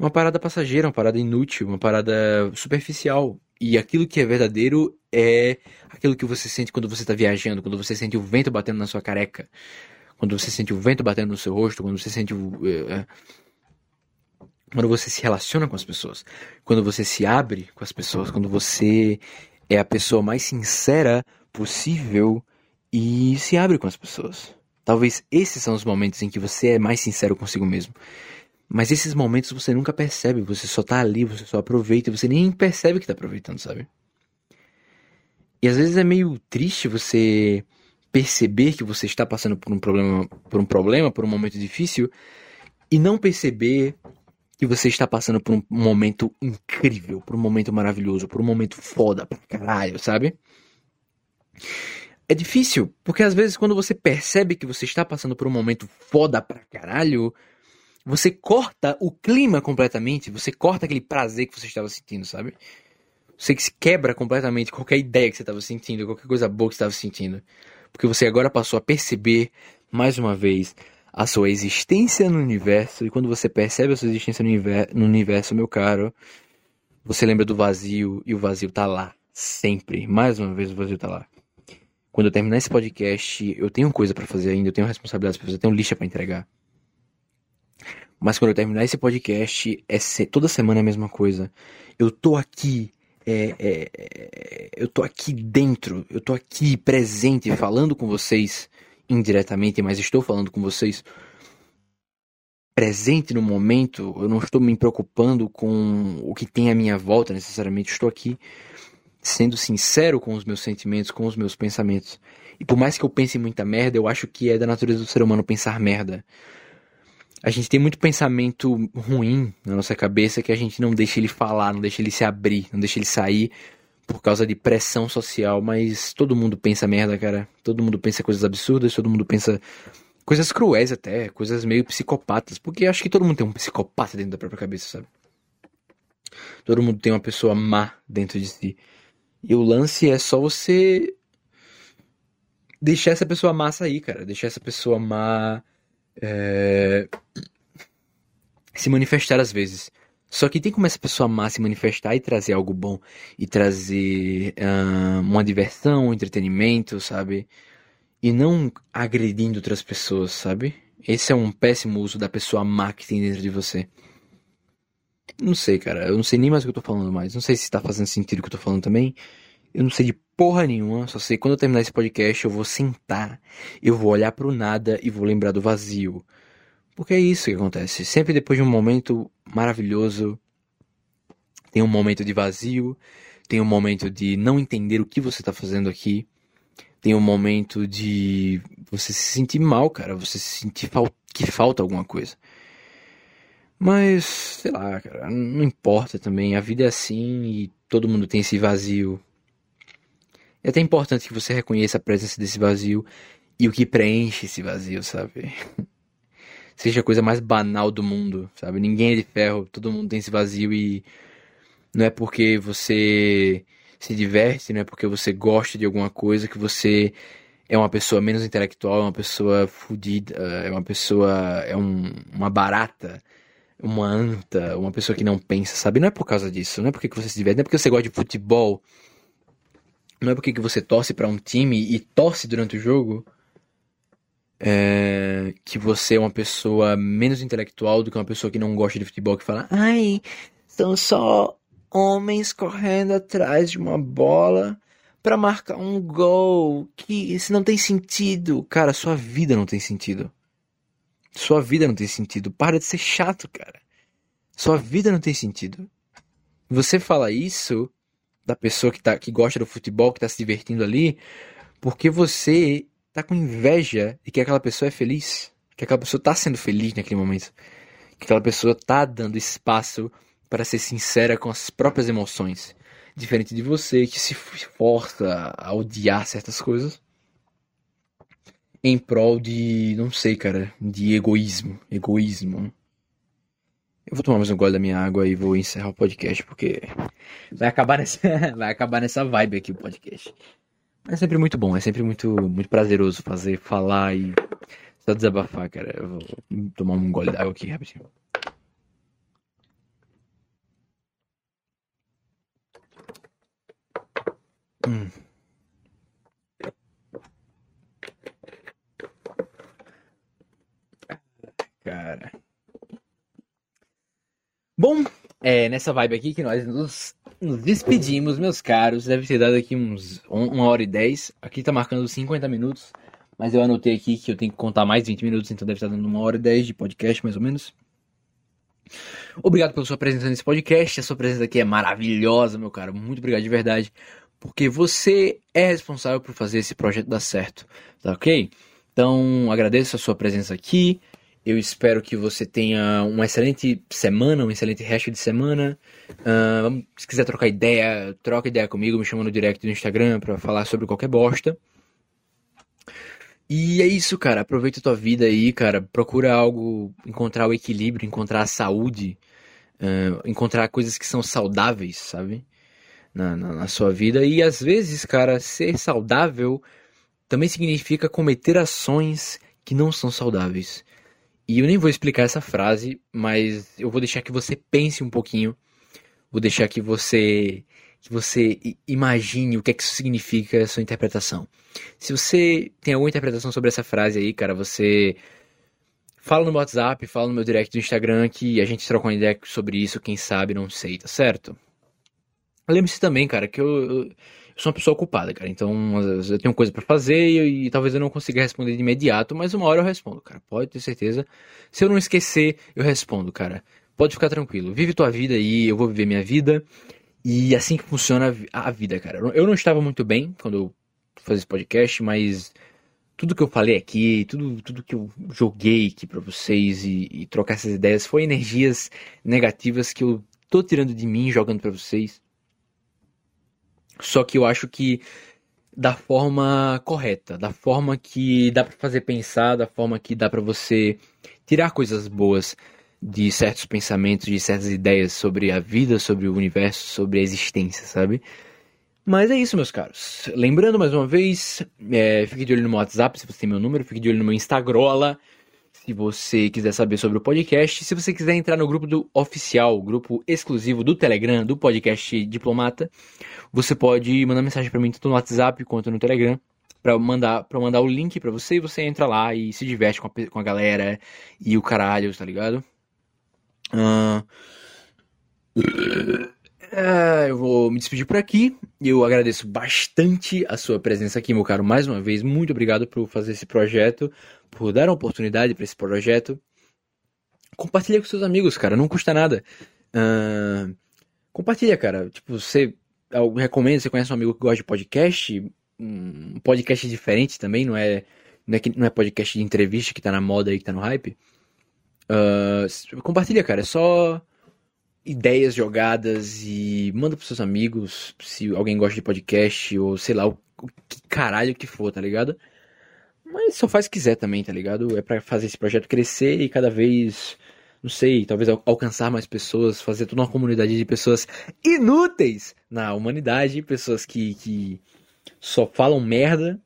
uma parada passageira, uma parada inútil, uma parada superficial. E aquilo que é verdadeiro é aquilo que você sente quando você está viajando, quando você sente o vento batendo na sua careca, quando você sente o vento batendo no seu rosto, quando você sente o. É, quando você se relaciona com as pessoas, quando você se abre com as pessoas, quando você é a pessoa mais sincera possível e se abre com as pessoas. Talvez esses são os momentos em que você é mais sincero consigo mesmo. Mas esses momentos você nunca percebe, você só tá ali, você só aproveita, você nem percebe que tá aproveitando, sabe? E às vezes é meio triste você perceber que você está passando por um problema, por um problema, por um momento difícil e não perceber que você está passando por um momento incrível, por um momento maravilhoso, por um momento foda pra caralho, sabe? É difícil, porque às vezes quando você percebe que você está passando por um momento foda pra caralho, você corta o clima completamente, você corta aquele prazer que você estava sentindo, sabe? Você que se quebra completamente qualquer ideia que você estava sentindo, qualquer coisa boa que você estava sentindo. Porque você agora passou a perceber, mais uma vez, a sua existência no universo. E quando você percebe a sua existência no, no universo, meu caro, você lembra do vazio e o vazio tá lá. Sempre. Mais uma vez o vazio tá lá. Quando eu terminar esse podcast, eu tenho coisa para fazer ainda, eu tenho responsabilidades pra fazer, eu tenho lixa para entregar. Mas quando eu terminar esse podcast, é se... toda semana é a mesma coisa. Eu tô aqui. É, é, é, eu tô aqui dentro, eu tô aqui presente, falando com vocês indiretamente, mas estou falando com vocês presente no momento. Eu não estou me preocupando com o que tem à minha volta necessariamente. Estou aqui sendo sincero com os meus sentimentos, com os meus pensamentos. E por mais que eu pense muita merda, eu acho que é da natureza do ser humano pensar merda a gente tem muito pensamento ruim na nossa cabeça que a gente não deixa ele falar, não deixa ele se abrir, não deixa ele sair por causa de pressão social, mas todo mundo pensa merda, cara. Todo mundo pensa coisas absurdas, todo mundo pensa coisas cruéis até, coisas meio psicopatas, porque acho que todo mundo tem um psicopata dentro da própria cabeça, sabe? Todo mundo tem uma pessoa má dentro de si. E o lance é só você deixar essa pessoa má sair, cara. Deixar essa pessoa má é, se manifestar às vezes. Só que tem como essa pessoa má se manifestar e trazer algo bom e trazer uh, uma diversão, um entretenimento, sabe? E não agredindo outras pessoas, sabe? Esse é um péssimo uso da pessoa má que tem dentro de você. Não sei, cara. Eu não sei nem mais o que eu tô falando mais. Não sei se tá fazendo sentido o que eu tô falando também. Eu não sei de porra nenhuma, só sei quando eu terminar esse podcast eu vou sentar, eu vou olhar pro nada e vou lembrar do vazio. Porque é isso que acontece. Sempre depois de um momento maravilhoso, tem um momento de vazio, tem um momento de não entender o que você tá fazendo aqui, tem um momento de você se sentir mal, cara, você se sentir fal que falta alguma coisa. Mas, sei lá, cara, não importa também, a vida é assim e todo mundo tem esse vazio é até importante que você reconheça a presença desse vazio e o que preenche esse vazio, sabe? Seja a coisa mais banal do mundo, sabe? Ninguém é de ferro, todo mundo tem esse vazio e não é porque você se diverte, não é porque você gosta de alguma coisa que você é uma pessoa menos intelectual, é uma pessoa fodida, é uma pessoa, é um, uma barata, uma anta, uma pessoa que não pensa, sabe? Não é por causa disso, não é porque você se diverte, não é porque você gosta de futebol, não é porque que você torce para um time e torce durante o jogo é, que você é uma pessoa menos intelectual do que uma pessoa que não gosta de futebol que fala, ai, são só homens correndo atrás de uma bola para marcar um gol. Que isso não tem sentido. Cara, sua vida não tem sentido. Sua vida não tem sentido. Para de ser chato, cara. Sua vida não tem sentido. Você fala isso da pessoa que, tá, que gosta do futebol, que está se divertindo ali, porque você tá com inveja de que aquela pessoa é feliz, que aquela pessoa tá sendo feliz naquele momento, que aquela pessoa tá dando espaço para ser sincera com as próprias emoções, diferente de você que se força a odiar certas coisas em prol de, não sei, cara, de egoísmo, egoísmo. Eu vou tomar mais um gole da minha água e vou encerrar o podcast, porque vai acabar nessa, vai acabar nessa vibe aqui o podcast. Mas é sempre muito bom, é sempre muito, muito prazeroso fazer, falar e só desabafar, cara. Eu vou tomar um gole d'água aqui rapidinho. Hum. Cara. Bom, é nessa vibe aqui que nós nos, nos despedimos, meus caros. Deve ter dado aqui uns um- uma hora e dez. Aqui tá marcando 50 minutos. Mas eu anotei aqui que eu tenho que contar mais 20 minutos, então deve estar dando uma hora e dez de podcast, mais ou menos. Obrigado pela sua presença nesse podcast. A sua presença aqui é maravilhosa, meu caro. Muito obrigado de verdade. Porque você é responsável por fazer esse projeto dar certo. Tá ok? Então, agradeço a sua presença aqui. Eu espero que você tenha uma excelente semana, um excelente resto de semana. Vamos- se quiser trocar ideia, troca ideia comigo, me chama no direct do Instagram pra falar sobre qualquer bosta. E é isso, cara. Aproveita a tua vida aí, cara. Procura algo, encontrar o equilíbrio, encontrar a saúde, ah, encontrar coisas que são saudáveis, sabe? Na, na, na sua vida. E às vezes, cara, ser saudável também significa cometer ações que não são saudáveis. E eu nem vou explicar essa frase, mas eu vou deixar que você pense um pouquinho. Vou deixar que você que você imagine o que é que isso significa a sua interpretação. Se você tem alguma interpretação sobre essa frase aí, cara, você fala no WhatsApp, fala no meu direct do Instagram que a gente troca uma ideia sobre isso, quem sabe, não sei, tá certo? Lembre-se também, cara, que eu, eu sou uma pessoa ocupada, cara. Então, às vezes eu tenho coisa pra fazer e, e talvez eu não consiga responder de imediato, mas uma hora eu respondo, cara. Pode ter certeza. Se eu não esquecer, eu respondo, cara. Pode ficar tranquilo. Vive tua vida aí, eu vou viver minha vida. E assim que funciona a vi- a vida, cara. Eu não- estava muito bem quando eu fazia esse podcast, mas tudo que eu falei aqui, tudo, tudo que eu joguei aqui pra vocês e, e trocar essas ideias foi energias negativas que eu tô tirando de mim jogando pra vocês. Só que eu acho que da forma correta, da forma que dá pra fazer pensar, da forma que dá pra você tirar coisas boas de certos pensamentos, de certas ideias sobre a vida, sobre o universo, sobre a existência, sabe? Mas é isso, meus caros. Lembrando mais uma vez, é, fique de olho no meu WhatsApp, se você tem meu número, fique de olho no meu Instagram, se você quiser saber sobre o podcast. Se você quiser entrar no grupo do oficial, grupo exclusivo do Telegram, do podcast Diplomata, você pode mandar mensagem pra mim tanto no WhatsApp quanto no Telegram. Eu mandar, eu mandar o link pra você e você entra lá e se diverte com a, com a galera e o caralho, tá ligado? Ah, ah, eu vou me despedir por aqui. Eu agradeço bastante a sua presença aqui, meu caro, mais uma vez. Muito obrigado por fazer esse projeto, por dar a oportunidade para esse projeto. Compartilha com seus amigos, cara, não custa nada. Ah, compartilha, cara. Tipo, você eu recomendo, você conhece um amigo que gosta de podcast, um podcast diferente também, não é, não é, não é podcast de entrevista que tá na moda aí, que tá no hype. S- compartilha, cara, é só ideias jogadas e manda pros seus amigos se alguém gosta de podcast ou sei lá o, o que caralho que for, tá ligado? Mas só faz se quiser também, tá ligado? É pra fazer esse projeto crescer e cada vez, não sei, talvez al- alcançar mais pessoas, fazer toda uma comunidade de pessoas inúteis na humanidade, pessoas que, que só falam merda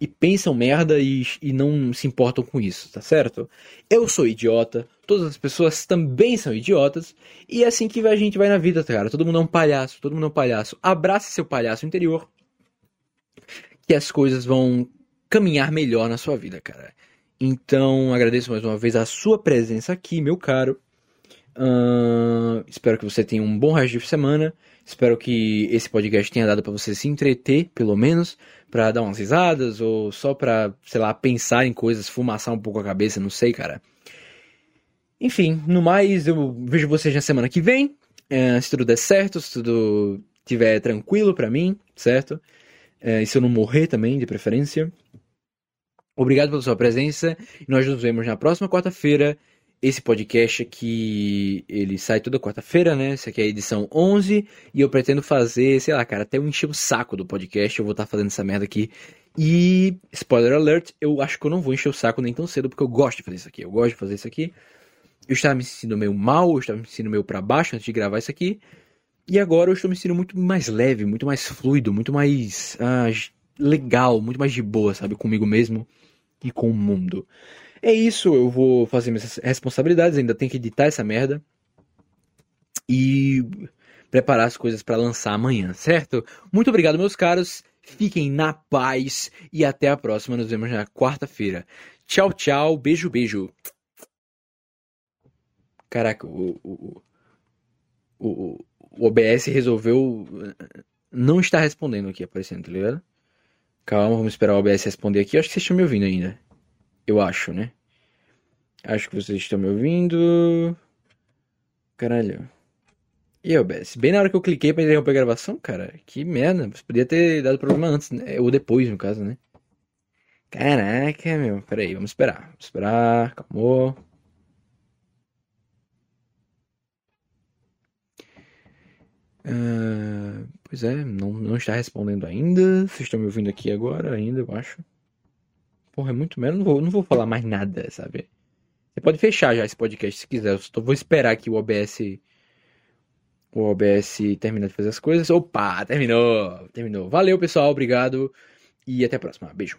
e pensam merda e, e não se importam com isso, tá certo? Eu sou idiota, todas as pessoas também são idiotas, e é assim que a gente vai na vida, cara. Todo mundo é um palhaço, todo mundo é um palhaço. Abrace seu palhaço interior, que as coisas vão caminhar melhor na sua vida, cara. Então, agradeço mais uma vez a sua presença aqui, meu caro. Espero que você tenha um bom resto de semana. Espero que esse podcast tenha dado pra você se entreter, pelo menos, Pra dar umas risadas ou só pra, sei lá, pensar em coisas, fumaçar um pouco a cabeça, não sei, cara. Enfim, no mais, eu vejo vocês na semana que vem. É, se tudo der certo, se tudo estiver tranquilo pra mim, certo? É, e se eu não morrer também, de preferência. Obrigado pela sua presença. Nós nos vemos na próxima quarta-feira. Esse podcast aqui, ele sai toda quarta-feira, né? Essa aqui é a edição 11. E eu pretendo fazer, sei lá, cara, até eu encher o saco do podcast. Eu vou estar fazendo essa merda aqui. E, spoiler alert, eu acho que eu não vou encher o saco nem tão cedo, porque eu gosto de fazer isso aqui. Eu gosto de fazer isso aqui. Eu estava me sentindo meio mal, eu estava me sentindo meio pra baixo antes de gravar isso aqui. E agora eu estou me sentindo muito mais leve, muito mais fluido, muito mais ah, legal, muito mais de boa, sabe? Comigo mesmo e com o mundo. É isso, eu vou fazer minhas responsabilidades, ainda tenho que editar essa merda. E preparar as coisas para lançar amanhã, certo? Muito obrigado, meus caros. Fiquem na paz e até a próxima. Nos vemos na quarta-feira. Tchau, tchau. Beijo, beijo. Caraca, o, o, o, o OBS resolveu não estar respondendo aqui aparecendo, tá ligado? Calma, vamos esperar o OBS responder aqui. Acho que vocês estão me ouvindo ainda. Eu acho, né? Acho que vocês estão me ouvindo. Caralho. E OBS? Bem na hora que eu cliquei pra interromper a gravação, cara. Que merda. Você podia ter dado problema antes, né? Ou depois, no caso, né? Caraca, meu. Pera aí, vamos esperar. Vamos esperar. Calmou. Uh, pois é, não, não está respondendo ainda. Vocês estão me ouvindo aqui agora ainda, eu acho. Porra, é muito menos. Não vou, não vou falar mais nada, sabe? Você pode fechar já esse podcast se quiser. Eu só vou esperar que o OBS. O OBS termine de fazer as coisas. Opa, terminou! Terminou. Valeu, pessoal. Obrigado. E até a próxima. Beijo.